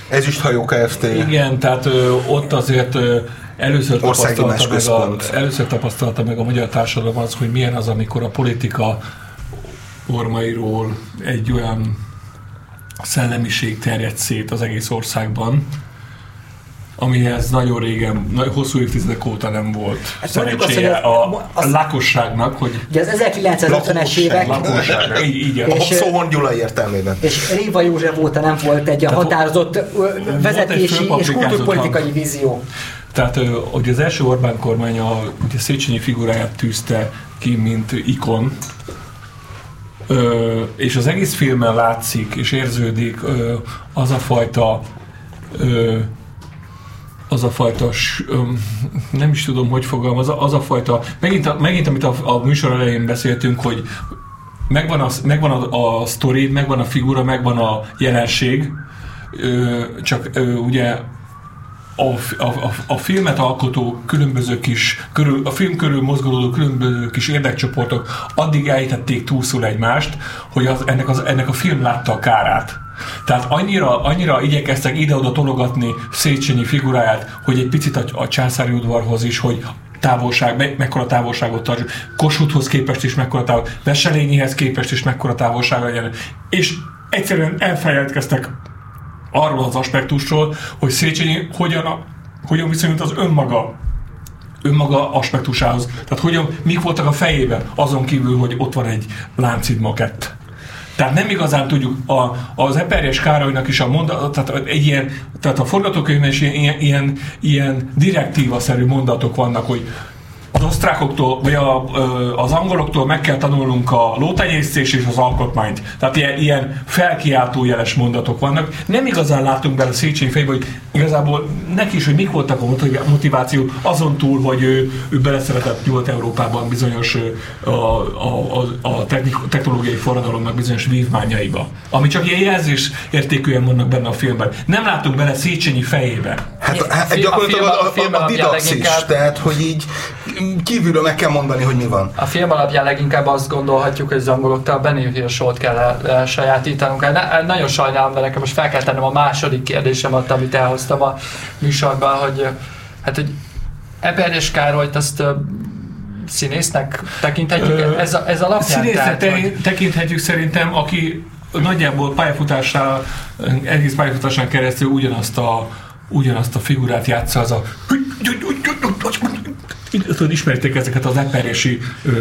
Ezüsthajó Kft. Igen, tehát ö, ott azért ö, először tapasztalta, meg a, először tapasztalta meg a magyar társadalom az, hogy milyen az, amikor a politika ormairól egy olyan szellemiség terjed szét az egész országban, amihez nagyon régen, nagy, hosszú évtizedek óta nem volt Hát mondjuk azt, szerencséje hogy a, az- a lakosságnak, hogy Ugye az 1950-es Lakosság, évek, lakosság, így, így, A És- Szóhon Gyula értelmében. és Réva József óta nem volt egy Tehát határozott vezetési és kultúrpolitikai hang. vízió. Tehát, hogy az első Orbán kormány a ugye Széchenyi figuráját tűzte ki, mint ikon, és az egész filmen látszik és érződik az a fajta az a fajta, nem is tudom, hogy fogalmaz, az a fajta, megint, megint amit a, a műsor elején beszéltünk, hogy megvan a, megvan a, a sztori, megvan a figura, megvan a jelenség, csak ugye a, a, a, filmet alkotó különböző kis, körül, a film körül mozgolódó különböző kis érdekcsoportok addig elítették túlszul egymást, hogy az, ennek, az, ennek a film látta a kárát. Tehát annyira, annyira igyekeztek ide-oda tologatni Széchenyi figuráját, hogy egy picit a, a császári udvarhoz is, hogy távolság, me, mekkora távolságot tartsuk, Kossuthhoz képest is mekkora távolság, Veselényihez képest is mekkora távolság legyen. És egyszerűen elfelejtkeztek arról az aspektusról, hogy Széchenyi hogyan, a, hogyan viszonyult az önmaga önmaga aspektusához. Tehát hogyan, mik voltak a fejében, azon kívül, hogy ott van egy láncid makett. Tehát nem igazán tudjuk, a, az Eperjes Károlynak is a mondat, tehát egy ilyen, tehát a forgatókönyvben is ilyen, ilyen, ilyen, direktíva-szerű mondatok vannak, hogy az osztrákoktól, vagy a, az angoloktól meg kell tanulnunk a lótenyésztés és az alkotmányt. Tehát ilyen, ilyen felkiáltó jeles mondatok vannak. Nem igazán látunk bele Széchenyi fejbe, hogy igazából neki is, hogy mik voltak a motiv- motiváció, azon túl, hogy ő, ő beleszeretett Nyugat-Európában bizonyos a, a, a, a technológiai forradalomnak bizonyos vívmányaiba. Ami csak ilyen jelzés értékűen vannak benne a filmben. Nem látunk bele Széchenyi fejébe. Hát, A hát fi- a gyakorlatilag film- a, a film a, a didaxis, leginkább- tehát hogy így kívülről meg kell mondani, hogy mi van. A film alapján leginkább azt gondolhatjuk, hogy az angoloktól a Benny Hill show-t kell el- elsajátítanunk. Ne, nagyon sajnálom, de nekem most fel kell tennem a második kérdésemet, amit elhoztam a műsorban, hogy hát, hogy Eperjes Károlyt azt színésznek tekinthetjük, Ö, ez, a, ez alapján? Színésznek Tehát, hogy- te- tekinthetjük szerintem, aki nagyjából pályafutásra, egész pályafutásán keresztül ugyanazt a, ugyanazt a figurát játsza, az a Tudod, ismerték ezeket az eperési ö,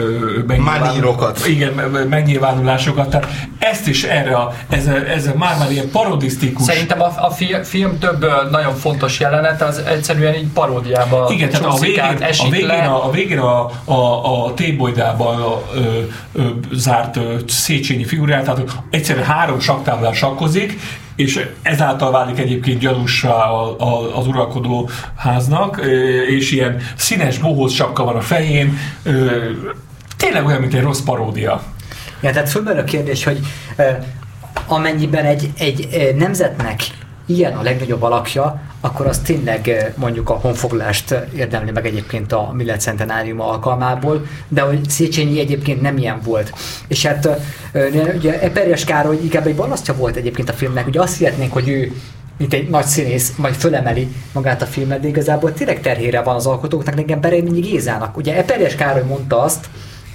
megnyilvánul- Manírokat. Igen, me- megnyilvánulásokat. Tehát ezt is erre, a, ez, a, ez a már, már ilyen parodisztikus. Szerintem a, a fi, film több nagyon fontos jelenet, az egyszerűen így paródiába Igen, tehát a végén, esik a végén, le. a, a, végén a, a, a T-bolydában a, ö, ö, zárt ö, Széchenyi figurát, tehát egyszerűen három saktáblán sakkozik, és ezáltal válik egyébként gyanúsá az uralkodó háznak, és ilyen színes bohóz sapka van a fején, tényleg olyan, mint egy rossz paródia. Ja, tehát fölmerül a kérdés, hogy amennyiben egy, egy nemzetnek ilyen a legnagyobb alakja, akkor az tényleg eh, mondjuk a honfoglalást érdemli meg egyébként a Millet Centenárium alkalmából, de hogy Széchenyi egyébként nem ilyen volt. És hát eh, ugye Eperjes Károly inkább egy balasztja volt egyébként a filmnek, ugye azt hihetnénk, hogy ő mint egy nagy színész, majd fölemeli magát a filmet, de igazából tényleg terhére van az alkotóknak, nekem Bereményi Gézának. Ugye Eperjes Károly mondta azt,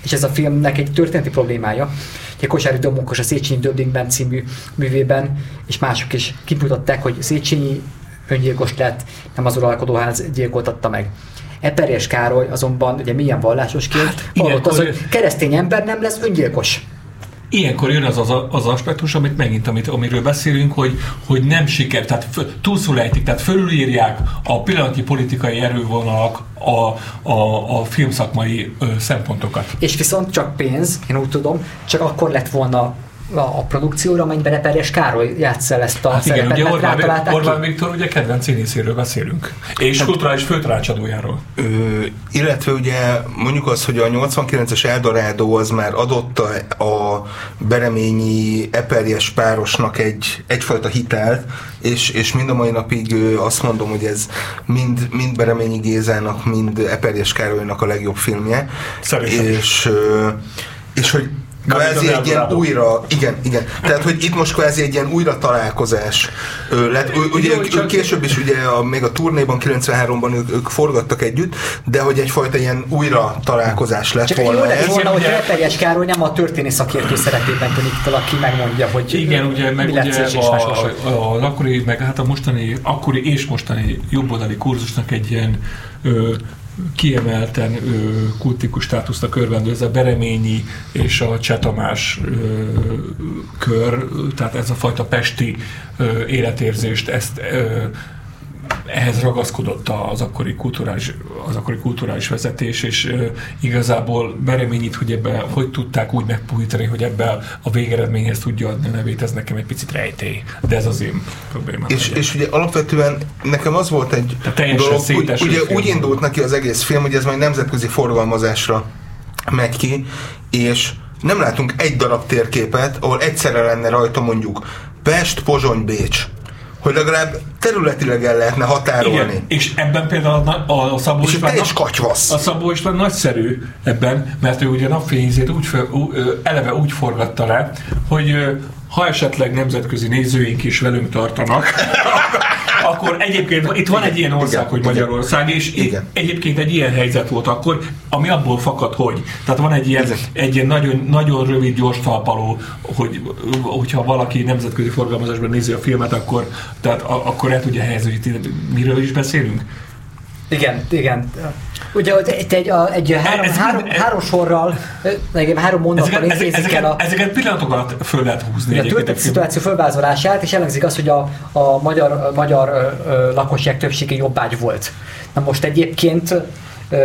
és ez a filmnek egy történeti problémája, hogy a Kosári Domokos a Széchenyi Döblingben című művében, és mások is kimutatták, hogy Széchenyi öngyilkos lett, nem az uralkodóház gyilkoltatta meg. Eperjes Károly azonban ugye milyen vallásosként hát, ilyenkor- az, hogy keresztény ember nem lesz öngyilkos. Ilyenkor jön az, az az aspektus, amit megint, amit, amiről beszélünk, hogy, hogy nem siker, tehát túlszulejtik, tehát fölülírják a pillanatnyi politikai erővonalak a, a, a filmszakmai ö, szempontokat. És viszont csak pénz, én úgy tudom, csak akkor lett volna a, a produkcióra, amelyben Eperjes Károly játsza el ezt a Hát igen, ugye Orbán, Orbán. Viktor ugye kedvenc színészéről beszélünk. És kulturális főtanácsadójáról. Ö, illetve ugye mondjuk az, hogy a 89-es Eldorado az már adott a, a bereményi eperjes párosnak egy, egyfajta hitelt, és, és mind a mai napig azt mondom, hogy ez mind, mind Bereményi Gézának, mind Eperjes Károlynak a legjobb filmje. Szerintem. És, és hogy kvázi egy ilyen újra, igen, igen. Tehát, hogy itt most kvázi egy ilyen újra találkozás ö, lett. Ö, Ugye Jó, ők, csak- ők később is ugye a, még a turnéban 93-ban ők, ők forgattak együtt, de hogy egyfajta ilyen újra találkozás lett Csak jó volna lett ez. volna, hogy Eperjes Károly nem a történész szakértő szerepében tűnik fel, aki megmondja, hogy Igen, ugye, meg ugye a, másosok. a, az akkori, meg hát a mostani, akkori és mostani jobboldali kurzusnak egy ilyen ö, kiemelten ö, kultikus státusznak örvendő, ez a Bereményi és a Cseh Tamás ö, kör, tehát ez a fajta pesti ö, életérzést, ezt ö, ehhez ragaszkodott az akkori kulturális, az akkori kulturális vezetés, és ö, igazából bereményít, hogy ebben hogy tudták úgy megpuhítani, hogy ebben a végeredményhez tudja adni a nevét, ez nekem egy picit rejtély, de ez az én problémám. És, és ugye alapvetően nekem az volt egy teljesen dolog, úgy, ugye film úgy indult neki az egész film, hogy ez majd nemzetközi forgalmazásra megy ki, és nem látunk egy darab térképet, ahol egyszerre lenne rajta mondjuk Pest, Pozsony, Bécs. Hogy legalább területileg el lehetne határolni. Igen, és ebben például a, a Szabó És István, teljes katyvasz. a Szabó István nagyszerű ebben, mert ő ugye napfényzét úgy eleve úgy forgatta le, hogy ha esetleg nemzetközi nézőink is velünk tartanak, akkor egyébként itt van egy ilyen ország, Igen, hogy igen. Magyarország, és Igen. igen. egyébként egy ilyen helyzet volt akkor, ami abból fakad, hogy. Tehát van egy ilyen, Igen. egy ilyen nagyon, nagyon rövid, gyors talpaló, hogy hogyha valaki nemzetközi forgalmazásban nézi a filmet, akkor, tehát a, akkor el tudja helyezni, hogy miről is beszélünk. Igen, igen. Ugye ott egy, egy, a- egy három, Ez- három, három sorral, meg három mondattal Ezeket, ezek, intézik el ezeket, a, ezeket pillanatok alatt föl lehet húzni. a film. szituáció fölvázolását, és elhangzik az, hogy a, a magyar, a magyar ö, lakosság többsége jobbágy volt. Na most egyébként ö,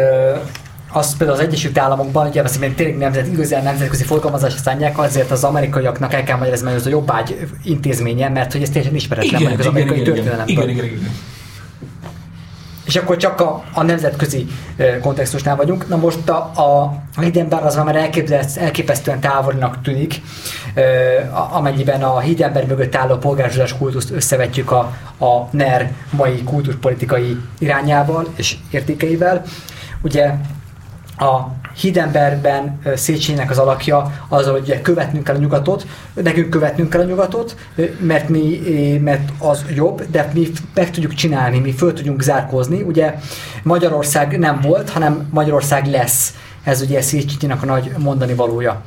az például az Egyesült Államokban, ugye azt mondja, tényleg nemzet, igazán nemzetközi forgalmazásra szánják, azért az amerikaiaknak el kell magyarázni, hogy ez a jobbágy intézménye, mert hogy ez teljesen ismeretlen Igen, mondjuk az igen, amerikai igen, igen, történelemből. igen, igen, igen. És akkor csak a, a nemzetközi kontextusnál vagyunk. Na most a, a, Hiddenberg az már elképesztően távolinak tűnik, amennyiben a Hiddenberg mögött álló polgárosodás kultuszt összevetjük a, a NER mai kultuspolitikai irányával és értékeivel. Ugye a Hiddenbergben ö, Széchenyinek az alakja az, hogy követnünk kell a nyugatot, nekünk követnünk kell a nyugatot, mert mi, mert az jobb, de mi meg tudjuk csinálni, mi föl tudjunk zárkózni. Ugye Magyarország nem volt, hanem Magyarország lesz. Ez ugye Széchenyinek a nagy mondani valója.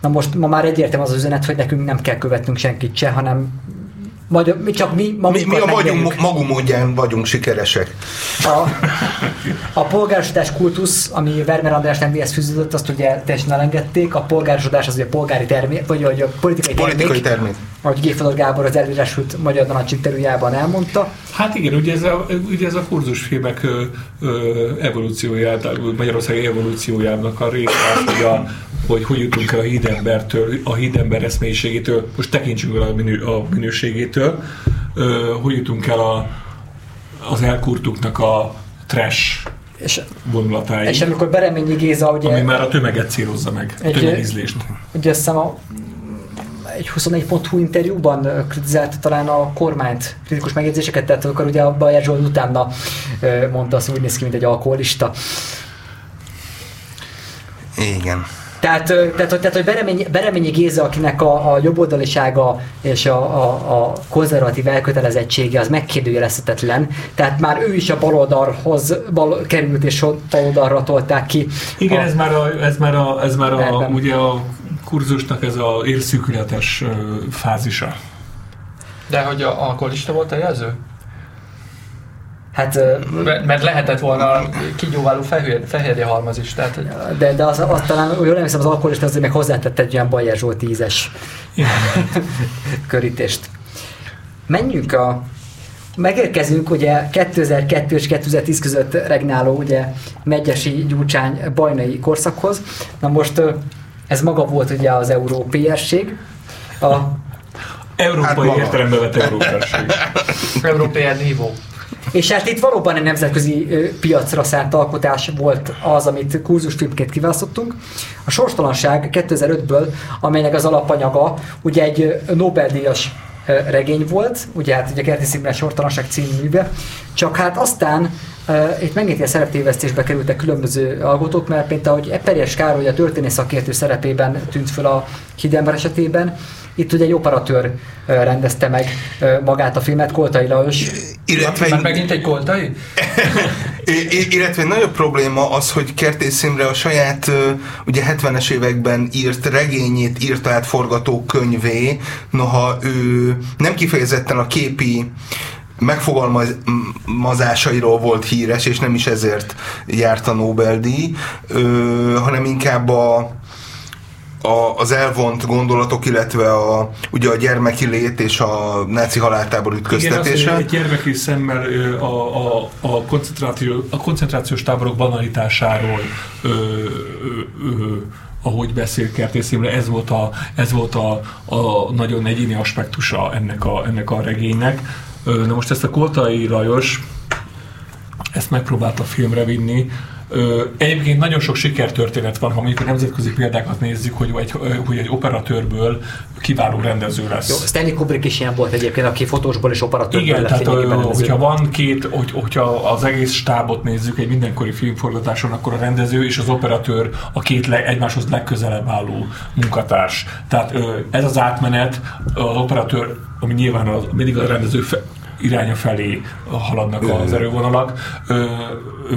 Na most ma már egyértelmű az üzenet, hogy nekünk nem kell követnünk senkit se, hanem magyar, mi csak mi Mi, magunkat mi a vagyunk, magunk módján vagyunk sikeresek. A, a polgárosodás kultusz, ami Vermeer András nemvéhez fűződött, azt ugye teljesen elengedték. A polgárosodás az ugye polgári termék, vagy, vagy a politikai termék, Politikai termék. ahogy Géfodor Gábor az elírásült Magyar Tanács interjújában elmondta. Hát igen, ugye ez a, ugye ez a kurzusfilmek ö, ö, evolúcióját, Magyarország evolúciójának a része hogy, a, hogy hogy jutunk el a hídembertől, a hídember eszmélyiségétől, most tekintsünk el a, minő, a minőségétől, ö, hogy jutunk el a, az elkurtuknak a trash És, vonulatáig, és amikor Bereményi Géza ugye, ami már a tömeget célozza meg, Egy- tömegízlést. ugye azt hiszem a, egy 24.hu interjúban ö, kritizálta talán a kormányt, kritikus megjegyzéseket, tehát akkor ugye a Bajer Zsolt utána mondta azt, hogy úgy néz ki, mint egy alkoholista. Igen. Tehát, tehát, hogy- tehát hogy Bereményi, Bereményi Géza, akinek a, a jobboldalisága és a, a, a konzervatív elkötelezettsége az megkérdőjelezhetetlen, tehát már ő is a baloldalhoz bal, került és baloldalra tolták ki. Igen, a, ez már a, ez már a, ez már a, Ebben. ugye a kurzusnak ez a érszűkületes fázisa. De hogy a alkoholista volt a jelző? Hát, Mert lehetett volna kigyóváló fehér, fehérje halmaz is. Tehát, hogy de, de az, az talán, jól emlékszem, az alkoholista azért meg hozzátett egy olyan Bajer Zsolt tízes körítést. Menjünk a Megérkezünk ugye 2002 és 2010 között regnáló ugye Megyesi, Gyurcsány, Bajnai korszakhoz. Na most ez maga volt ugye az európérség. A, Európai Hát értelembe vett európásség. Európai nívó. És hát itt valóban egy nemzetközi piacra szánt alkotás volt az, amit kurzusfilmként kiválasztottunk. A Sorstalanság 2005-ből, amelynek az alapanyaga ugye egy Nobel-díjas regény volt, ugye hát ugye Kertész Imre Sortalanság című műve, csak hát aztán uh, itt megint ilyen szereptévesztésbe kerültek különböző alkotók, mert például, hogy Eperjes Károly a történész szakértő szerepében tűnt föl a Hidember esetében, itt ugye egy operatőr rendezte meg magát a filmet, Koltai Lajos, Illetve Már megint egy koltai? Illetve egy nagyobb probléma az, hogy Kertész Imre a saját ugye 70-es években írt regényét írta át forgatókönyvé, noha ő nem kifejezetten a képi megfogalmazásairól volt híres, és nem is ezért járt a Nobel-díj, ö, hanem inkább a a, az elvont gondolatok, illetve a, ugye a gyermeki lét és a náci haláltábor ütköztetése. Igen, az, egy gyermeki szemmel a, a, a, koncentráció, a koncentrációs táborok banalitásáról ö, ö, ö, ahogy beszél Kertész Imre, ez volt a, ez volt a, a nagyon egyéni aspektusa ennek a, ennek a regénynek. Na most ezt a Koltai Lajos ezt megpróbálta filmre vinni, Ö, egyébként nagyon sok sikertörténet van, ha mondjuk a nemzetközi példákat nézzük, hogy egy, hogy egy operatőrből kiváló rendező lesz. Jó, Stanley Kubrick is ilyen volt egyébként, aki fotósból és operatőrből Igen, lett tehát ö, hogyha van két, hogy, hogyha az egész stábot nézzük egy mindenkori filmforgatáson, akkor a rendező és az operatőr a két le, egymáshoz legközelebb álló munkatárs. Tehát ö, ez az átmenet, az operatőr, ami nyilván az, mindig a rendező fe, iránya felé haladnak az erővonalak. Ö, ö,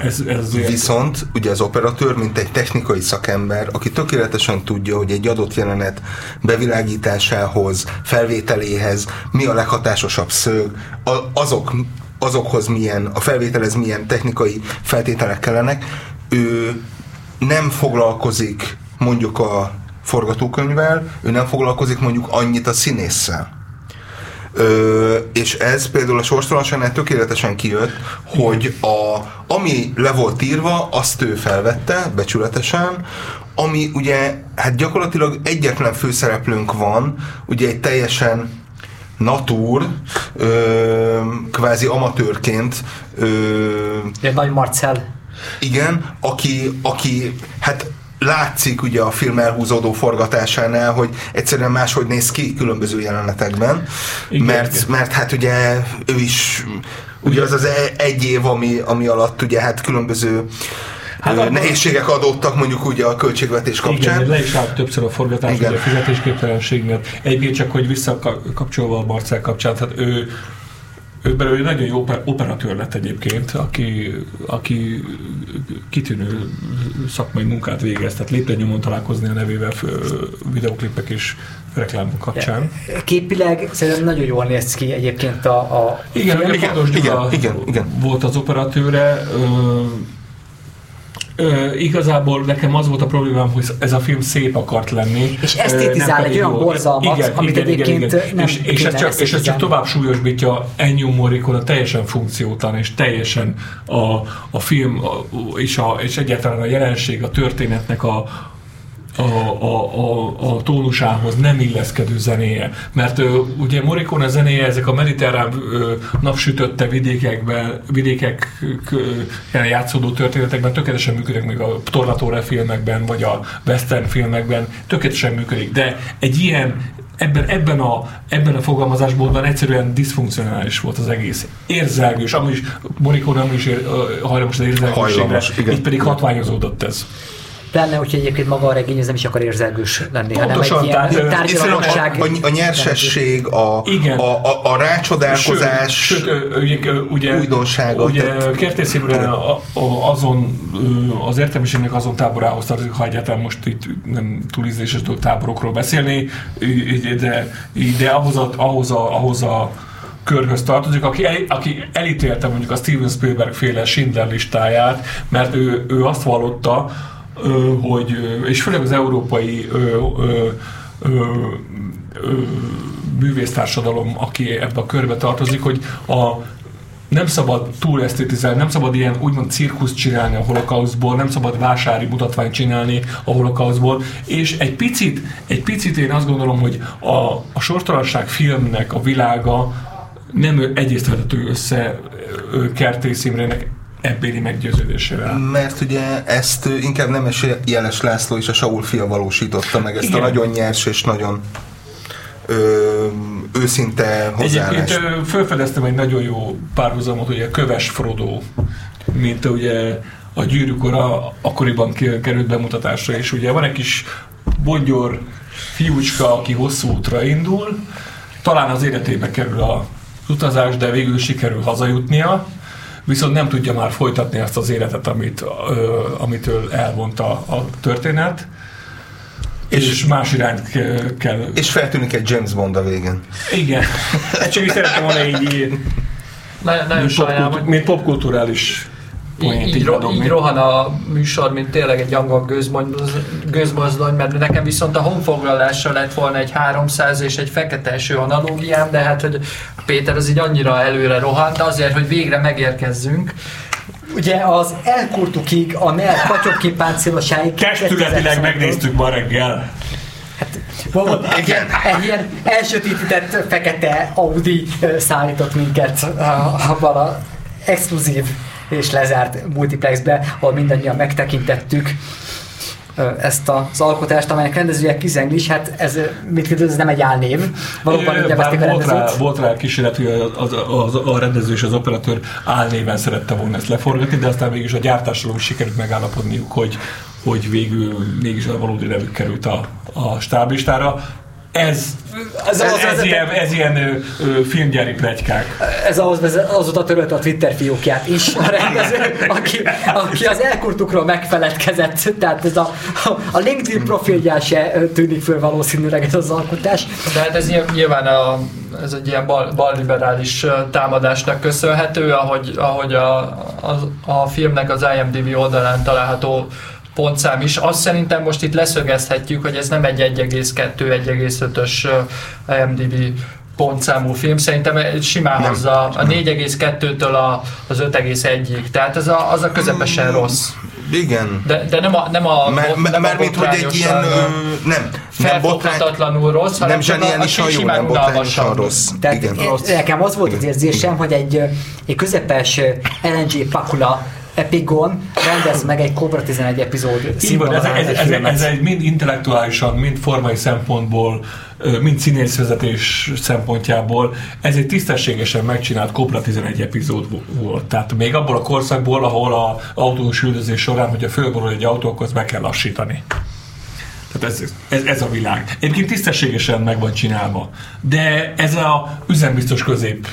ez, ez Viszont ugye az operatőr, mint egy technikai szakember, aki tökéletesen tudja, hogy egy adott jelenet bevilágításához, felvételéhez mi a leghatásosabb szög, azok, azokhoz milyen, a felvételhez milyen technikai feltételek kellenek, ő nem foglalkozik mondjuk a forgatókönyvvel, ő nem foglalkozik mondjuk annyit a színésszel Ö, és ez például a sorstalanságnál tökéletesen kijött, hogy a, ami le volt írva, azt ő felvette becsületesen, ami ugye, hát gyakorlatilag egyetlen főszereplőnk van, ugye egy teljesen natúr, ö, kvázi amatőrként. Ö, Nagy Marcel. Igen, aki, aki hát látszik ugye a film elhúzódó forgatásánál, hogy egyszerűen máshogy néz ki különböző jelenetekben, igen, mert, igen. mert hát ugye ő is ugye az az e- egy év, ami, ami alatt ugye hát különböző Hát abban... nehézségek adódtak mondjuk ugye a költségvetés kapcsán. Igen, le is állt többször a forgatás, ugye a fizetésképtelenség miatt. Egyébként csak, hogy visszakapcsolva a Marcel kapcsán, tehát ő ő belőle nagyon jó operatőr lett egyébként, aki, aki kitűnő szakmai munkát végez, tehát lépten nyomon találkozni a nevével videoklipek és reklámok kapcsán. Képileg szerintem nagyon jól néz ki egyébként a, a igen. Igen, igen, igen, igen, volt az operatőre, Ö, igazából nekem az volt a problémám, hogy ez a film szép akart lenni. És esztétizál egy olyan borzalmat, igen, amit igen, egyébként igen, igen. nem és, és, ez csak, és ez csak tovább súlyosbítja Ennyi Morricone teljesen funkciótlan, és teljesen a, a film a, és, a, és egyáltalán a jelenség, a történetnek a, a, a, a, a tónusához nem illeszkedő zenéje. Mert ö, ugye Morricone zenéje ezek a mediterrán ö, napsütötte vidékekben, vidékek játszódó történetekben tökéletesen működik, még a Tornatore filmekben, vagy a western filmekben tökéletesen működik. De egy ilyen ebben, ebben, a, ebben a fogalmazásból egyszerűen diszfunkcionális volt az egész. Érzelgős, amúgy is Morricone amúgy is ér, hajlamos az érzelgőségre, így pedig hatványozódott ez. Pláne, hogyha egyébként maga a regény ez nem is akar érzelgős lenni, Pontosan, hanem egy ilyen tárgyalagosság. A, a, a nyersség, a, Igen. a, a, a rácsodálkozás, sőt, sőt, ugye, újdonságot. Ugye Kertész azon, az értelmiségnek azon táborához tartozik, ha egyáltalán most itt nem túl ízléses táborokról beszélni, de, de ahhoz a, ahhoz a, ahhoz a körhöz tartozik, aki, el, aki elítélte mondjuk a Steven Spielberg féle Schindler listáját, mert ő, ő azt vallotta, hogy, és főleg az európai művésztársadalom, aki ebbe a körbe tartozik, hogy a nem szabad túl esztétizálni, nem szabad ilyen úgymond cirkuszt csinálni a holokauszból, nem szabad vásári mutatványt csinálni a holokauszból, és egy picit, egy picit én azt gondolom, hogy a, a sortalanság filmnek a világa nem egyeztethető össze Kertész Imrének ebbéli meggyőződésével. Mert ugye ezt inkább nem Jeles László és a Saul fia valósította meg, ezt Igen. a nagyon nyers és nagyon ö, őszinte hozzáállást. Egyébként felfedeztem egy nagyon jó párhuzamot, ugye Köves Frodo, mint ugye a gyűrűk ura akkoriban került bemutatásra, és ugye van egy kis bongyor fiúcska, aki hosszú útra indul, talán az életébe kerül a utazás, de végül sikerül hazajutnia, viszont nem tudja már folytatni azt az életet, amit, ö, amitől elvonta a történet, és, és más irányt kell... És feltűnik egy James Bond a végén. Igen. Csak is szeretem volna így... Ne, nagyon mint, popkultúr, mint popkulturális poént így, így ro- így rohan a műsor, mint tényleg egy angol gőzmoz- gőzmozdony, mert nekem viszont a honfoglalással lett volna egy 300 és egy fekete eső analógiám, de hát, hogy Péter az így annyira előre rohant azért, hogy végre megérkezzünk. Ugye az elkurtukig, a NER patyogki páncélosáig... Testületileg megnéztük ma reggel. Volt egy ilyen, egy ilyen elsötétített fekete Audi szállított minket abban a exkluzív és lezárt multiplexbe, ahol mindannyian megtekintettük ezt az alkotást, amelynek rendezője Kizenglis, hát ez, mit kérdez, ez nem egy álnév. Valóban így nevezték a volt, rá, rendezőt. volt rá kísérlet, hogy az, az, a rendező és az operatőr álnéven szerette volna ezt leforgatni, de aztán mégis a gyártásról is sikerült megállapodniuk, hogy, hogy végül mégis a valódi nevük került a, a stáblistára. Ez, ez, ez, ez, ilyen, ez ilyen ö, ö, filmgyári plegykák. Ez ahhoz vezet, azóta törölte a Twitter fiókját is a rendező, aki, aki az elkurtukról megfeledkezett, tehát ez a, a LinkedIn profilján se tűnik föl valószínűleg ez az alkotás. De hát ez nyilv- nyilván a, ez egy ilyen bal, balliberális támadásnak köszönhető, ahogy, ahogy a, a, a filmnek az IMDb oldalán található pontszám is. Azt szerintem most itt leszögezhetjük, hogy ez nem egy 1,2-1,5-ös ö, IMDb pontszámú film, szerintem simán Nem. hozza a 4,2-től a, az 5,1-ig. Tehát ez a, az a közepesen rossz. Igen. De, de nem a, nem a, Mert, bot- nem a mert mint hogy egy ilyen, ö, nem, nem botrány, rossz, hanem nem csak a, a jó, simán nem botrányosan rossz. Tehát Igen. én- nekem az volt az érzésem, hogy egy, egy közepes LNG Pakula Epigon rendez meg egy Cobra 11 epizód van, ez, ez, egy ez, ez, egy mind intellektuálisan, mind formai szempontból, mind színészvezetés szempontjából, ez egy tisztességesen megcsinált Cobra 11 epizód vo- volt. Tehát még abból a korszakból, ahol a autós üldözés során, hogyha fölborul egy autó, akkor be kell lassítani. Tehát ez, ez, ez a világ. Egyébként tisztességesen meg van csinálva, de ez a üzembiztos közép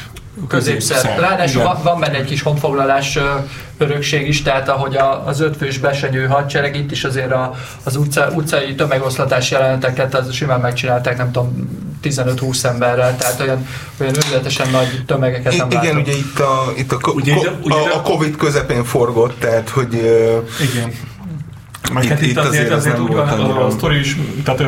középszer. Ráadásul van, van benne egy kis honfoglalás örökség is, tehát ahogy a, az ötfős besenyő hadsereg itt is azért a, az utca, utcai tömegoszlatás jeleneteket az simán megcsinálták, nem tudom, 15-20 emberrel, tehát olyan, olyan őrületesen nagy tömegeket nem I- igen, látok. ugye itt a, itt a, Ugye ko- ugye a, a Covid közepén forgott, tehát hogy Igen. Meg Itt- hát itt, itt azért, azért azért nem úgy van, volt a, a sztori is, tehát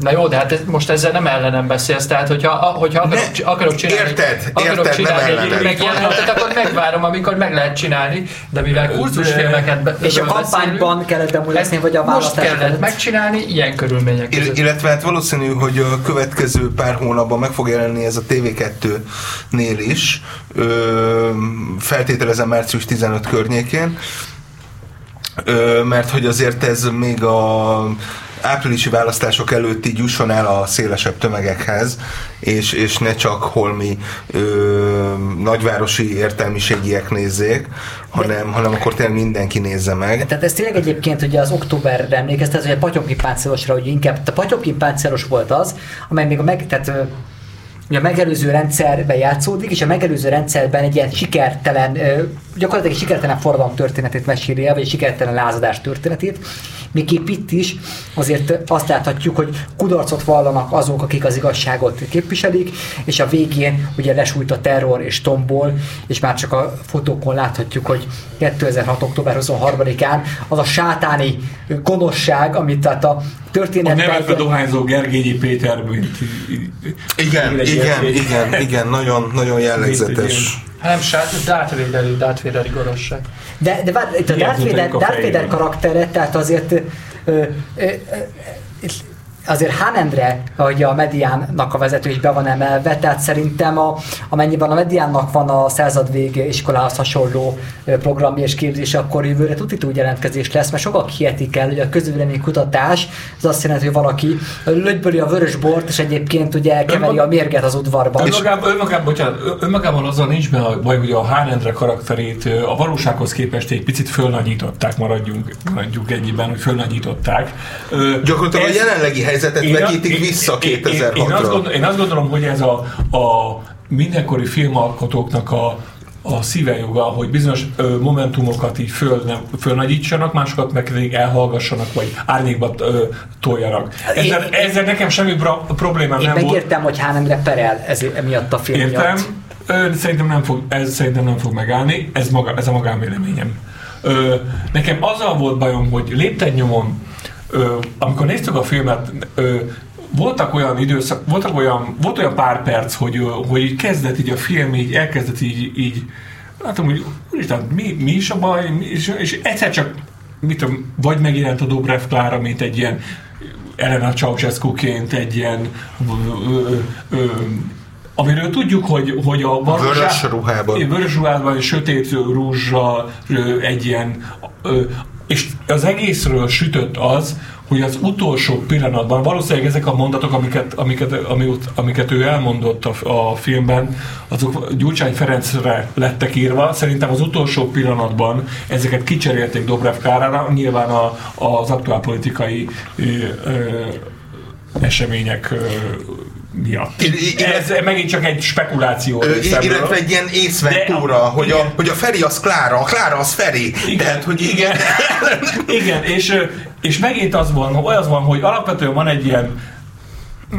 Na jó, de hát ez, most ezzel nem ellenem beszélsz, tehát hogyha, hogyha akarok, Ne, akarok csinálni, érted, akarok érted, nem csinálni egy ellenem. megjelenetet, akkor megvárom, amikor meg lehet csinálni, de mivel kurzusfilmeket be, És a kampányban kellett demolészni, vagy a most kellett megcsinálni ilyen körülmények ill- között. illetve hát valószínű, hogy a következő pár hónapban meg fog jelenni ez a TV2-nél is, ö, feltételezem március 15 környékén, ö, mert hogy azért ez még a áprilisi választások előtt így jusson el a szélesebb tömegekhez, és, és ne csak holmi ö, nagyvárosi értelmiségiek nézzék, hanem, hanem akkor tényleg mindenki nézze meg. Tehát ez tényleg egyébként ugye az októberre emlékeztet, hogy a Patyomki páncélosra, hogy inkább, a Patyomki páncélos volt az, amely még a meg, tehát a megelőző rendszerben játszódik, és a megelőző rendszerben egy ilyen sikertelen, gyakorlatilag egy sikertelen forradalom történetét meséli el, vagy egy sikertelen lázadás történetét. Még itt is azért azt láthatjuk, hogy kudarcot vallanak azok, akik az igazságot képviselik, és a végén ugye lesújt a terror és tombol, és már csak a fotókon láthatjuk, hogy 2006. október 23-án az a sátáni gonoszság, amit tehát a a történetben... nevetve dohányzó Gergényi Péter, mint Igen, igen, igen, igen, nagyon, nagyon jellegzetes. Nem, sát, Darth Vader, Darth Vader igazság. De, de várj, itt a Darth Vader, Darth Vader karaktere, tehát azért ö, ö, ö, ö, azért Hán Endre, hogy a Mediánnak a vezető is be van emelve, tehát szerintem a, amennyiben a Mediánnak van a századvég iskolához hasonló programja és képzés, akkor jövőre tuti úgy jelentkezés lesz, mert sokak hihetik el, hogy a közvélemény kutatás, az azt jelenti, hogy valaki lögyböli a vörös bort, és egyébként ugye kemeri a mérget az udvarban. Önmagában, önmagában, bocsánat, önmagában azzal nincs benne a baj, hogy a Hánendre karakterét a valósághoz képest egy picit fölnagyították, maradjunk, maradjunk ennyiben, hogy fölnagyították. Gyakorlatilag a ez- jelenlegi helyzetet Én a- vetítik én- vissza én- én- Én azt, 2006-ra. gondolom, én azt gondolom, hogy ez a, a mindenkori filmalkotóknak a, a szívejoga, hogy bizonyos ö, momentumokat így föl, nem, fölnagyítsanak, másokat meg pedig elhallgassanak, vagy árnyékba ö, toljanak. Ezzel, Én- ezzel nekem semmi bra, problémám Én nem volt. megértem, hogy Hán Endre perel ez, emiatt a film miatt. Értem. Ö, Szerintem nem fog, ez szerintem nem fog megállni, ez, maga, ez a magánvéleményem. Ö, nekem azzal volt bajom, hogy lépten nyomon, ö, amikor néztük a filmet, ö, voltak olyan időszak, voltak olyan, volt olyan pár perc, hogy, hogy így kezdett így a film, így elkezdett így, így látom, hogy úristen, mi, mi is a baj, mi, és, és egyszer csak mit tudom, vagy megjelent a Dobrev Klára, mint egy ilyen Elena Ceausescu-ként egy ilyen ö, ö, ö, amiről tudjuk, hogy, hogy a valóság- Vörös ruhában. Vörös ruhában, sötét rúzsal, egy ilyen, és az egészről sütött az, hogy az utolsó pillanatban, valószínűleg ezek a mondatok, amiket, amiket, amiket, amiket ő elmondott a, a filmben, azok Gyurcsány Ferencre lettek írva. Szerintem az utolsó pillanatban ezeket kicserélték Dobrev Klárára, nyilván a, az aktuál politikai ö, ö, események ö, miatt. I- i- Ez megint csak egy spekuláció Ö, illetve egy ilyen észventúra, hogy a, hogy a Feri az Klára, a Klára az Feri. Igen, Tehát, hogy igen, igen és, és megint az van, az van, hogy alapvetően van egy ilyen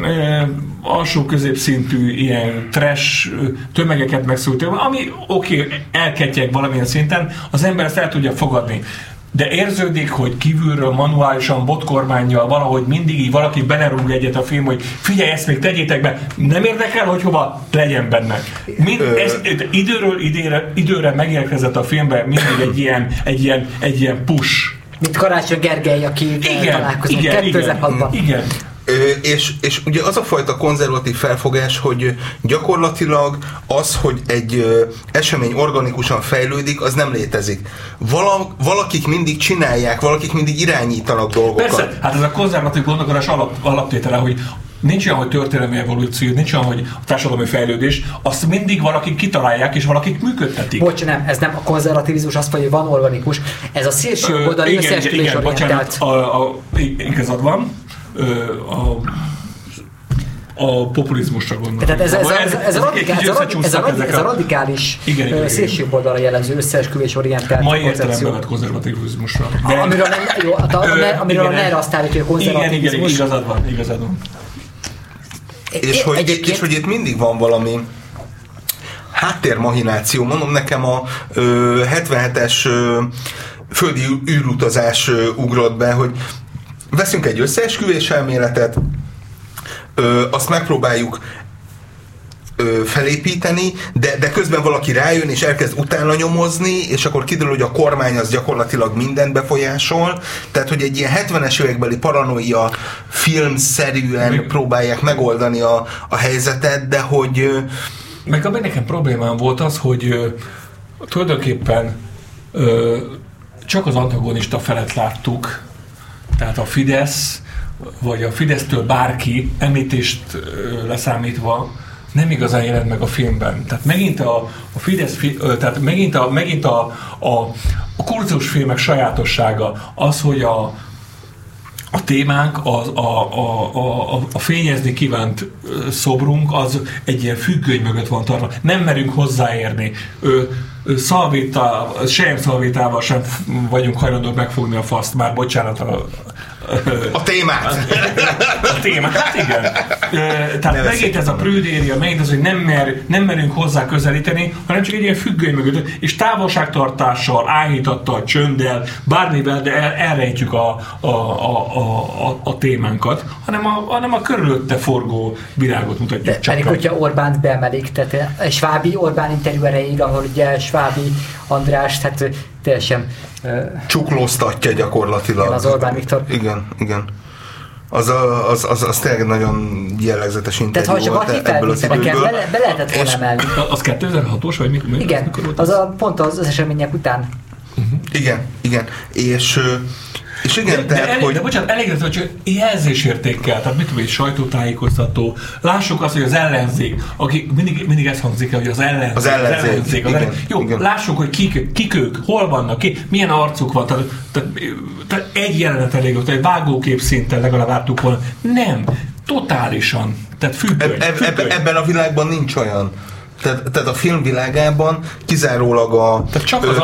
ö, alsó középszintű ilyen trash tömegeket megszólítő, ami oké, okay, elketyeg valamilyen szinten, az ember ezt el tudja fogadni. De érződik, hogy kívülről manuálisan, botkormányjal valahogy mindig így valaki belerúg egyet a film, hogy figyelj, ezt még tegyétek be, nem érdekel, hogy hova legyen benne. Mind, ez, időről időre, időre megérkezett a filmben mindig egy ilyen, egy ilyen, egy ilyen push. Mint Karácsony Gergely, aki Igen, találkozunk igen, igen, 2006-ban. igen. És, és ugye az a fajta konzervatív felfogás, hogy gyakorlatilag az, hogy egy esemény organikusan fejlődik, az nem létezik. Vala, valakik mindig csinálják, valakik mindig irányítanak dolgokat. Persze, hát ez a konzervatív gondolkodás alap, alaptétele, hogy nincs olyan, hogy történelmi evolúció, nincs olyan, hogy társadalmi fejlődés, azt mindig valakik kitalálják, és valakik működtetik. Bocs, nem, ez nem a konzervativizmus, azt mondja, hogy van organikus. Ez a szélső oldali igen, igen, összeesküvés igen, bocsánat, a, a, igazad van. A, a populizmusra gondolom. Tehát ez, ez, ez, ez, ez, a egy a, a, a a- radikális Igen, igen, ö, igen. szélső oldalra jellemző összeesküvés orientált mai koncepció. vett konzervativizmusra. A- Amiről, nem, jó, a, a, a, amiről a igen, NER azt állítja, hogy Igen, igen, konzervativizmus. igazad van, igazad van. és, hogy, Egyébként- és hogy itt mindig van valami háttérmahináció. Mondom nekem a ö, 77-es ö, földi űrutazás ö, ugrott be, hogy veszünk egy összeesküvés elméletet, ö, azt megpróbáljuk ö, felépíteni, de, de közben valaki rájön és elkezd utána nyomozni, és akkor kiderül, hogy a kormány az gyakorlatilag mindent befolyásol. Tehát, hogy egy ilyen 70-es évekbeli paranoia filmszerűen Meg- próbálják megoldani a, a helyzetet, de hogy ö, Meg ami nekem problémám volt az, hogy ö, tulajdonképpen ö, csak az antagonista felet láttuk, tehát a Fidesz, vagy a Fidesztől bárki említést leszámítva, nem igazán jelent meg a filmben. Tehát megint a, a Fidesz, tehát megint a, megint a, a, a korrupciós filmek sajátossága az, hogy a, a témánk, az, a, a, a, a, fényezni kívánt szobrunk, az egy ilyen függöny mögött van tartva. Nem merünk hozzáérni. Ö, szalvéta, sem szalvétával sem vagyunk hajlandók megfogni a faszt, már bocsánat a, a témát. a témát. Hát igen. Tehát megint ez a prüdéria, megint az, hogy nem, mer, nem merünk hozzá közelíteni, hanem csak egy ilyen függöny mögött, és távolságtartással, áhítattal, csönddel, bármivel, de el, elrejtjük a, a, a, a, a, a témánkat, hanem a, hanem a körülötte forgó világot mutatjuk De csak. pedig, hogyha Orbánt beemelik, tehát a Svábi Orbán interjú erejéig, ahol ugye Svábi András, tehát teljesen Csuklóztatja gyakorlatilag. Igen, az Orbán Viktor. Igen, igen. Az, a, az, az, az tényleg nagyon jellegzetes tehát interjú ha csak volt ebből az időből. be, be lehetett volna emelni. Az 2006-os, vagy mi? mi Igen, mikor volt az ez? a, pont az, az események után. Igen, igen. És, és igen, De, tehát, de, elég, hogy... de bocsánat, elég hogy jelzésértékkel, tehát mit tudom, egy sajtótájékoztató. Lássuk azt, hogy az ellenzék, aki mindig, mindig ezt hangzik el, hogy az ellenzék. Az ellenzék, az igen, ellen- Jó, igen. lássuk, hogy kik, kik ők, hol vannak, ki, milyen arcuk van. Tehát, tehát, tehát egy jelenet elég volt, egy vágókép szinten legalább láttuk volna. Nem, totálisan. Tehát függöny. Eb, eb, függöny. ebben a világban nincs olyan. Tehát, tehát a film világában kizárólag a Tehát csak az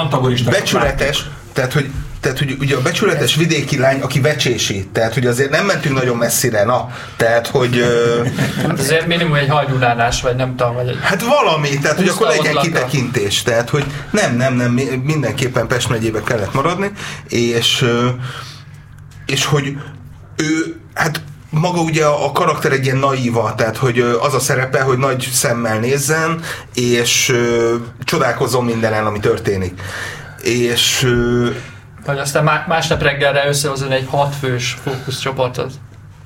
ö, becsületes, tehát hogy tehát hogy ugye a becsületes vidéki lány, aki vecsési, tehát hogy azért nem mentünk nagyon messzire, na, tehát hogy... Ö, Hát azért minimum egy hajdulálás, vagy nem tudom, vagy egy... Hát valami, tehát hogy akkor legyen kitekintés, tehát hogy nem, nem, nem, mi- mindenképpen Pest megyébe kellett maradni, és, és hogy ő, hát maga ugye a karakter egy ilyen naíva, tehát hogy az a szerepe, hogy nagy szemmel nézzen, és ö, csodálkozom mindenen, ami történik. És Vagy aztán má- másnap reggelre összehozni egy hatfős fókuszcsoportot.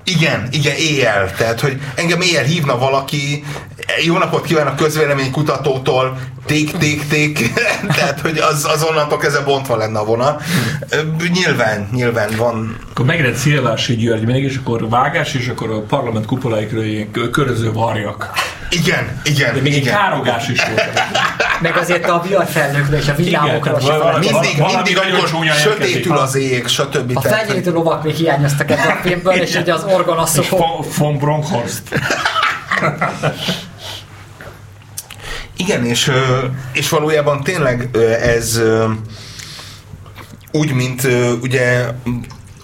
Igen, igen, éjjel. Tehát, hogy engem éjjel hívna valaki, jó napot kívánok közvéleménykutatótól,ték,ték,ték, tehát, hogy az, az onnantól kezdve bontva lenne a vonal. Nyilván, nyilván van. Akkor megjelent Szilvási György még, és akkor vágás, és akkor a parlament kö- köröző varjak. Igen, igen, De még egy igen. károgás is volt. Meg azért a viharfelnőkről és a villámokról sem. Mindig, Valami mindig, csúnya sötétül érkezik. az ég, stb. A felnyitő lovak még hiányoztak ebből a filmből, és ugye az És orgonaszokok. von, von Bronkhorst. Igen, és, és valójában tényleg ez úgy, mint ugye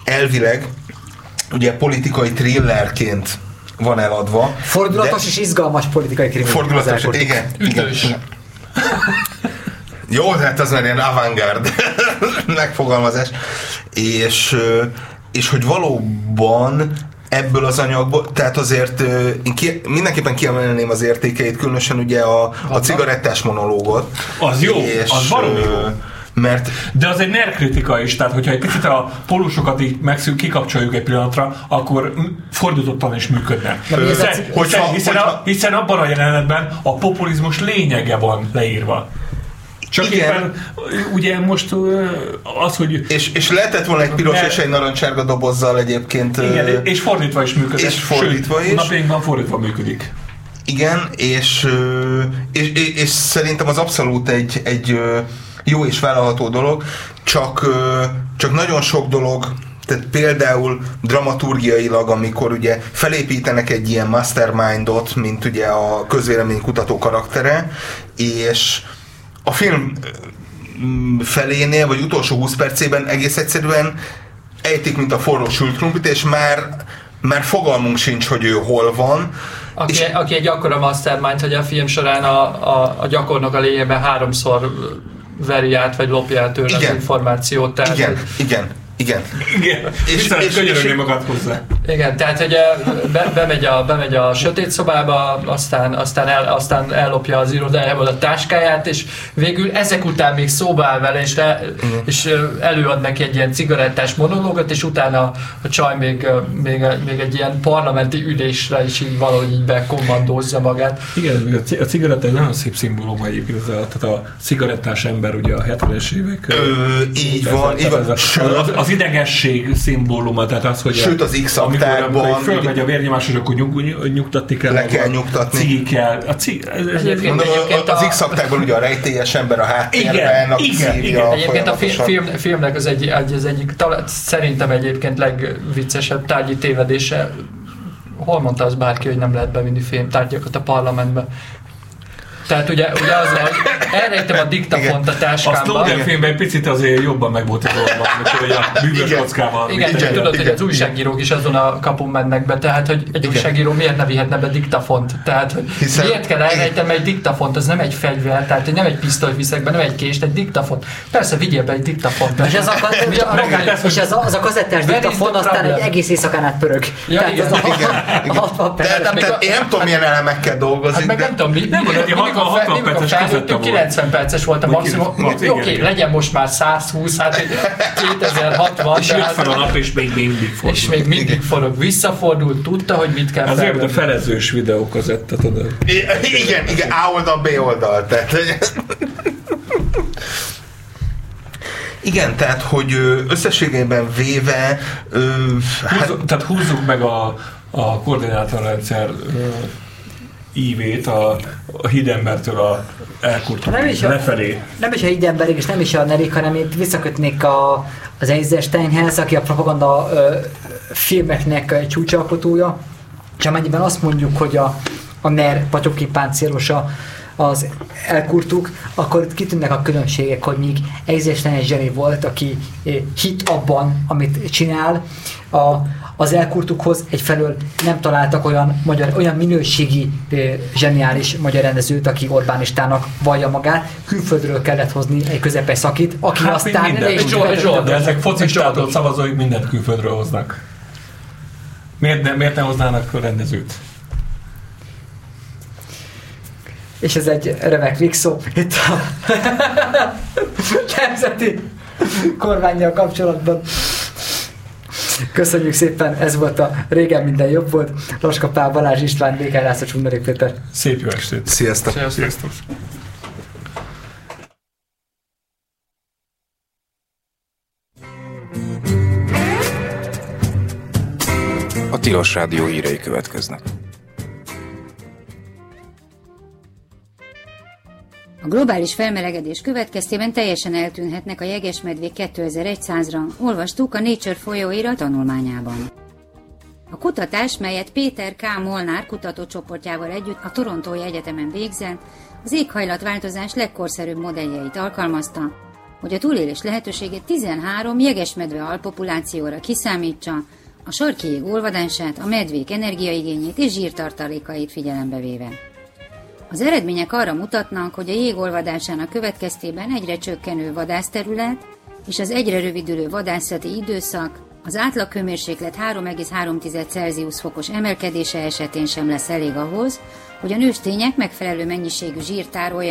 elvileg ugye politikai thrillerként van eladva. Fordulatos és izgalmas politikai krimi. Fordulatos, igen. Ütős. Igen. Jó, de hát az már ilyen avantgárd megfogalmazás. És, és hogy valóban ebből az anyagból, tehát azért én ki, mindenképpen kiemelném az értékeit, különösen ugye a, a cigarettás monológot. Az jó, az baromi ö, jó. Mert De az egy nerkritika is, tehát hogyha egy picit a pólusokat így megszűn, kikapcsoljuk egy pillanatra, akkor fordítottan is működne. Hiszen, hogyha- hiszen, hogyha- a, hiszen abban a jelenetben a populizmus lényege van leírva. Csak Igen. éppen ugye most az, hogy és, és lehetett volna egy piros Mert- és egy narancsárga dobozzal egyébként. igen, és fordítva is működik. és fordítva Sőt, is. napjainkban fordítva működik. Igen, és, és, és, és szerintem az abszolút egy, egy jó és vállalható dolog, csak, csak nagyon sok dolog, tehát például dramaturgiailag, amikor ugye felépítenek egy ilyen mastermindot, mint ugye a közvéleménykutató karaktere, és a film felénél, vagy utolsó 20 percében egész egyszerűen ejtik, mint a forró sült krumplit, és már, már fogalmunk sincs, hogy ő hol van. Aki, és, aki egy akkora mastermind, hogy a film során a, a, a gyakornok a lényegben háromszor veri át, vagy lopja el tőle Igen. az információt. Tehát, igen, igen, igen. Igen, És- és, és, és- könyörögni és- magad hozzá. Igen, tehát hogy be, bemegy, a, bemegy a sötét szobába, aztán, aztán, el, aztán ellopja az irodájából a táskáját, és végül ezek után még szóba áll vele, és, le, és ö, előad neki egy ilyen cigarettás monológot, és utána a csaj még, még, még egy ilyen parlamenti ülésre is így valahogy így bekommandózza magát. Igen, a ci- a cigaretta egy nagyon szép szimbólum egyébként, tehát a cigarettás ember ugye a 70-es évek. Ö, így ez van, így van. ez a- Sőt, Az, az idegesség szimbóluma, tehát az, hogy Sőt, az amikor, X-aktákban- amikor fölmegy a vérnyomás, és akkor nyug, nyug, nyugtatni kell. Le kell nyugtatni. Cigi kell. A cig, ez, ez, Egyébként- Mondom, egyébként az a- x ugye a rejtélyes ember a háttérben, Igen, igen, igen. Egyébként a film, filmnek az, egy, egy, az egyik, talán, szerintem egyébként legviccesebb tárgyi tévedése, hol mondta az bárki, hogy nem lehet bevinni filmtárgyakat a parlamentbe? Tehát ugye, ugye az, hogy elrejtem a diktafont a a táskámba. Snowden filmben egy picit azért jobban meg volt a dolog, amikor hogy a bűvös Igen. kockával. Igen, Igen, csak tudod, igen, hogy az újságírók is azon a kapun mennek be, tehát hogy egy Igen. újságíró miért ne vihetne be diktafont? Tehát, hogy Hiszen- miért kell elrejtem egy diktafont? Az nem egy fegyver, tehát nem egy pisztolyt viszek be, nem egy kést, egy diktafont. Persze, vigyél be egy diktafont. És ez a, Mi a- maga- és ez a, az a kazettás diktafon aztán egy egész éjszakán át pörög. Ja, Tehát igen. az a, Igen, igen. a 60 perc. Tehát, még tehát a- én nem tudom, milyen elemekkel dolgozik, Hát meg de nem tudom, mi, Nem, mindig, mondod, hogy mindig, a 60 fel, mindig a perces felnőttünk kazetta volt. 90 perces volt a maximum. 90, Oké, okay, legyen most már 120, hát 2060, És jött fel a nap, és még mindig fordul. és még mindig forog. Visszafordult, tudta, hogy mit kell Az mint a felezős videókazetta, tudod. I- igen, igen, A oldal, B oldal. Tehát, igen, tehát, hogy összességében véve, ö, hát, Húzzuk, tehát húzzuk meg a, a koordinátorrendszer ívét a, a hidembertől a elkurtó Nem is a- lefelé. Nem is a így emberig, és nem is a Nerik, hanem itt visszakötnék a, az Eisensteinhez, aki a propaganda ö, filmeknek egy csúcsalkotója, és amennyiben azt mondjuk, hogy a, a NER patyogképáncélosa az elkurtuk, akkor itt kitűnnek a különbségek, hogy míg Eisenstein egy zseni volt, aki eh, hit abban, amit csinál, a, az elkurtukhoz egyfelől nem találtak olyan, magyar, olyan minőségi eh, zseniális magyar rendezőt, aki Orbánistának vallja magát, külföldről kellett hozni egy közepes szakit, aki Hát, aztán... minden. és Zsolt- Zsolt- De ezek focistától szavazóik mindent külföldről hoznak. Miért ne, miért ne hoznának rendezőt? És ez egy remek végszó itt a nemzeti kormányjal kapcsolatban. Köszönjük szépen, ez volt a Régen minden jobb volt. Laska Pál, Balázs István, DK László Csundari Péter. Szép jó estét! Sziasztok! Sziasztok. Sziasztok! A Tilos Rádió hírei következnek. A globális felmelegedés következtében teljesen eltűnhetnek a jegesmedvék 2100-ra, olvastuk a Nature folyóira tanulmányában. A kutatás, melyet Péter K. Molnár kutatócsoportjával együtt a Torontói Egyetemen végzett, az éghajlatváltozás legkorszerűbb modelljeit alkalmazta, hogy a túlélés lehetőségét 13 jegesmedve alpopulációra kiszámítsa, a sarki olvadását, a medvék energiaigényét és zsírtartalékait figyelembe véve. Az eredmények arra mutatnak, hogy a jég olvadásának következtében egyre csökkenő vadászterület és az egyre rövidülő vadászati időszak az átlaghőmérséklet 3,3 Celsius fokos emelkedése esetén sem lesz elég ahhoz, hogy a nőstények megfelelő mennyiségű zsírt tároljanak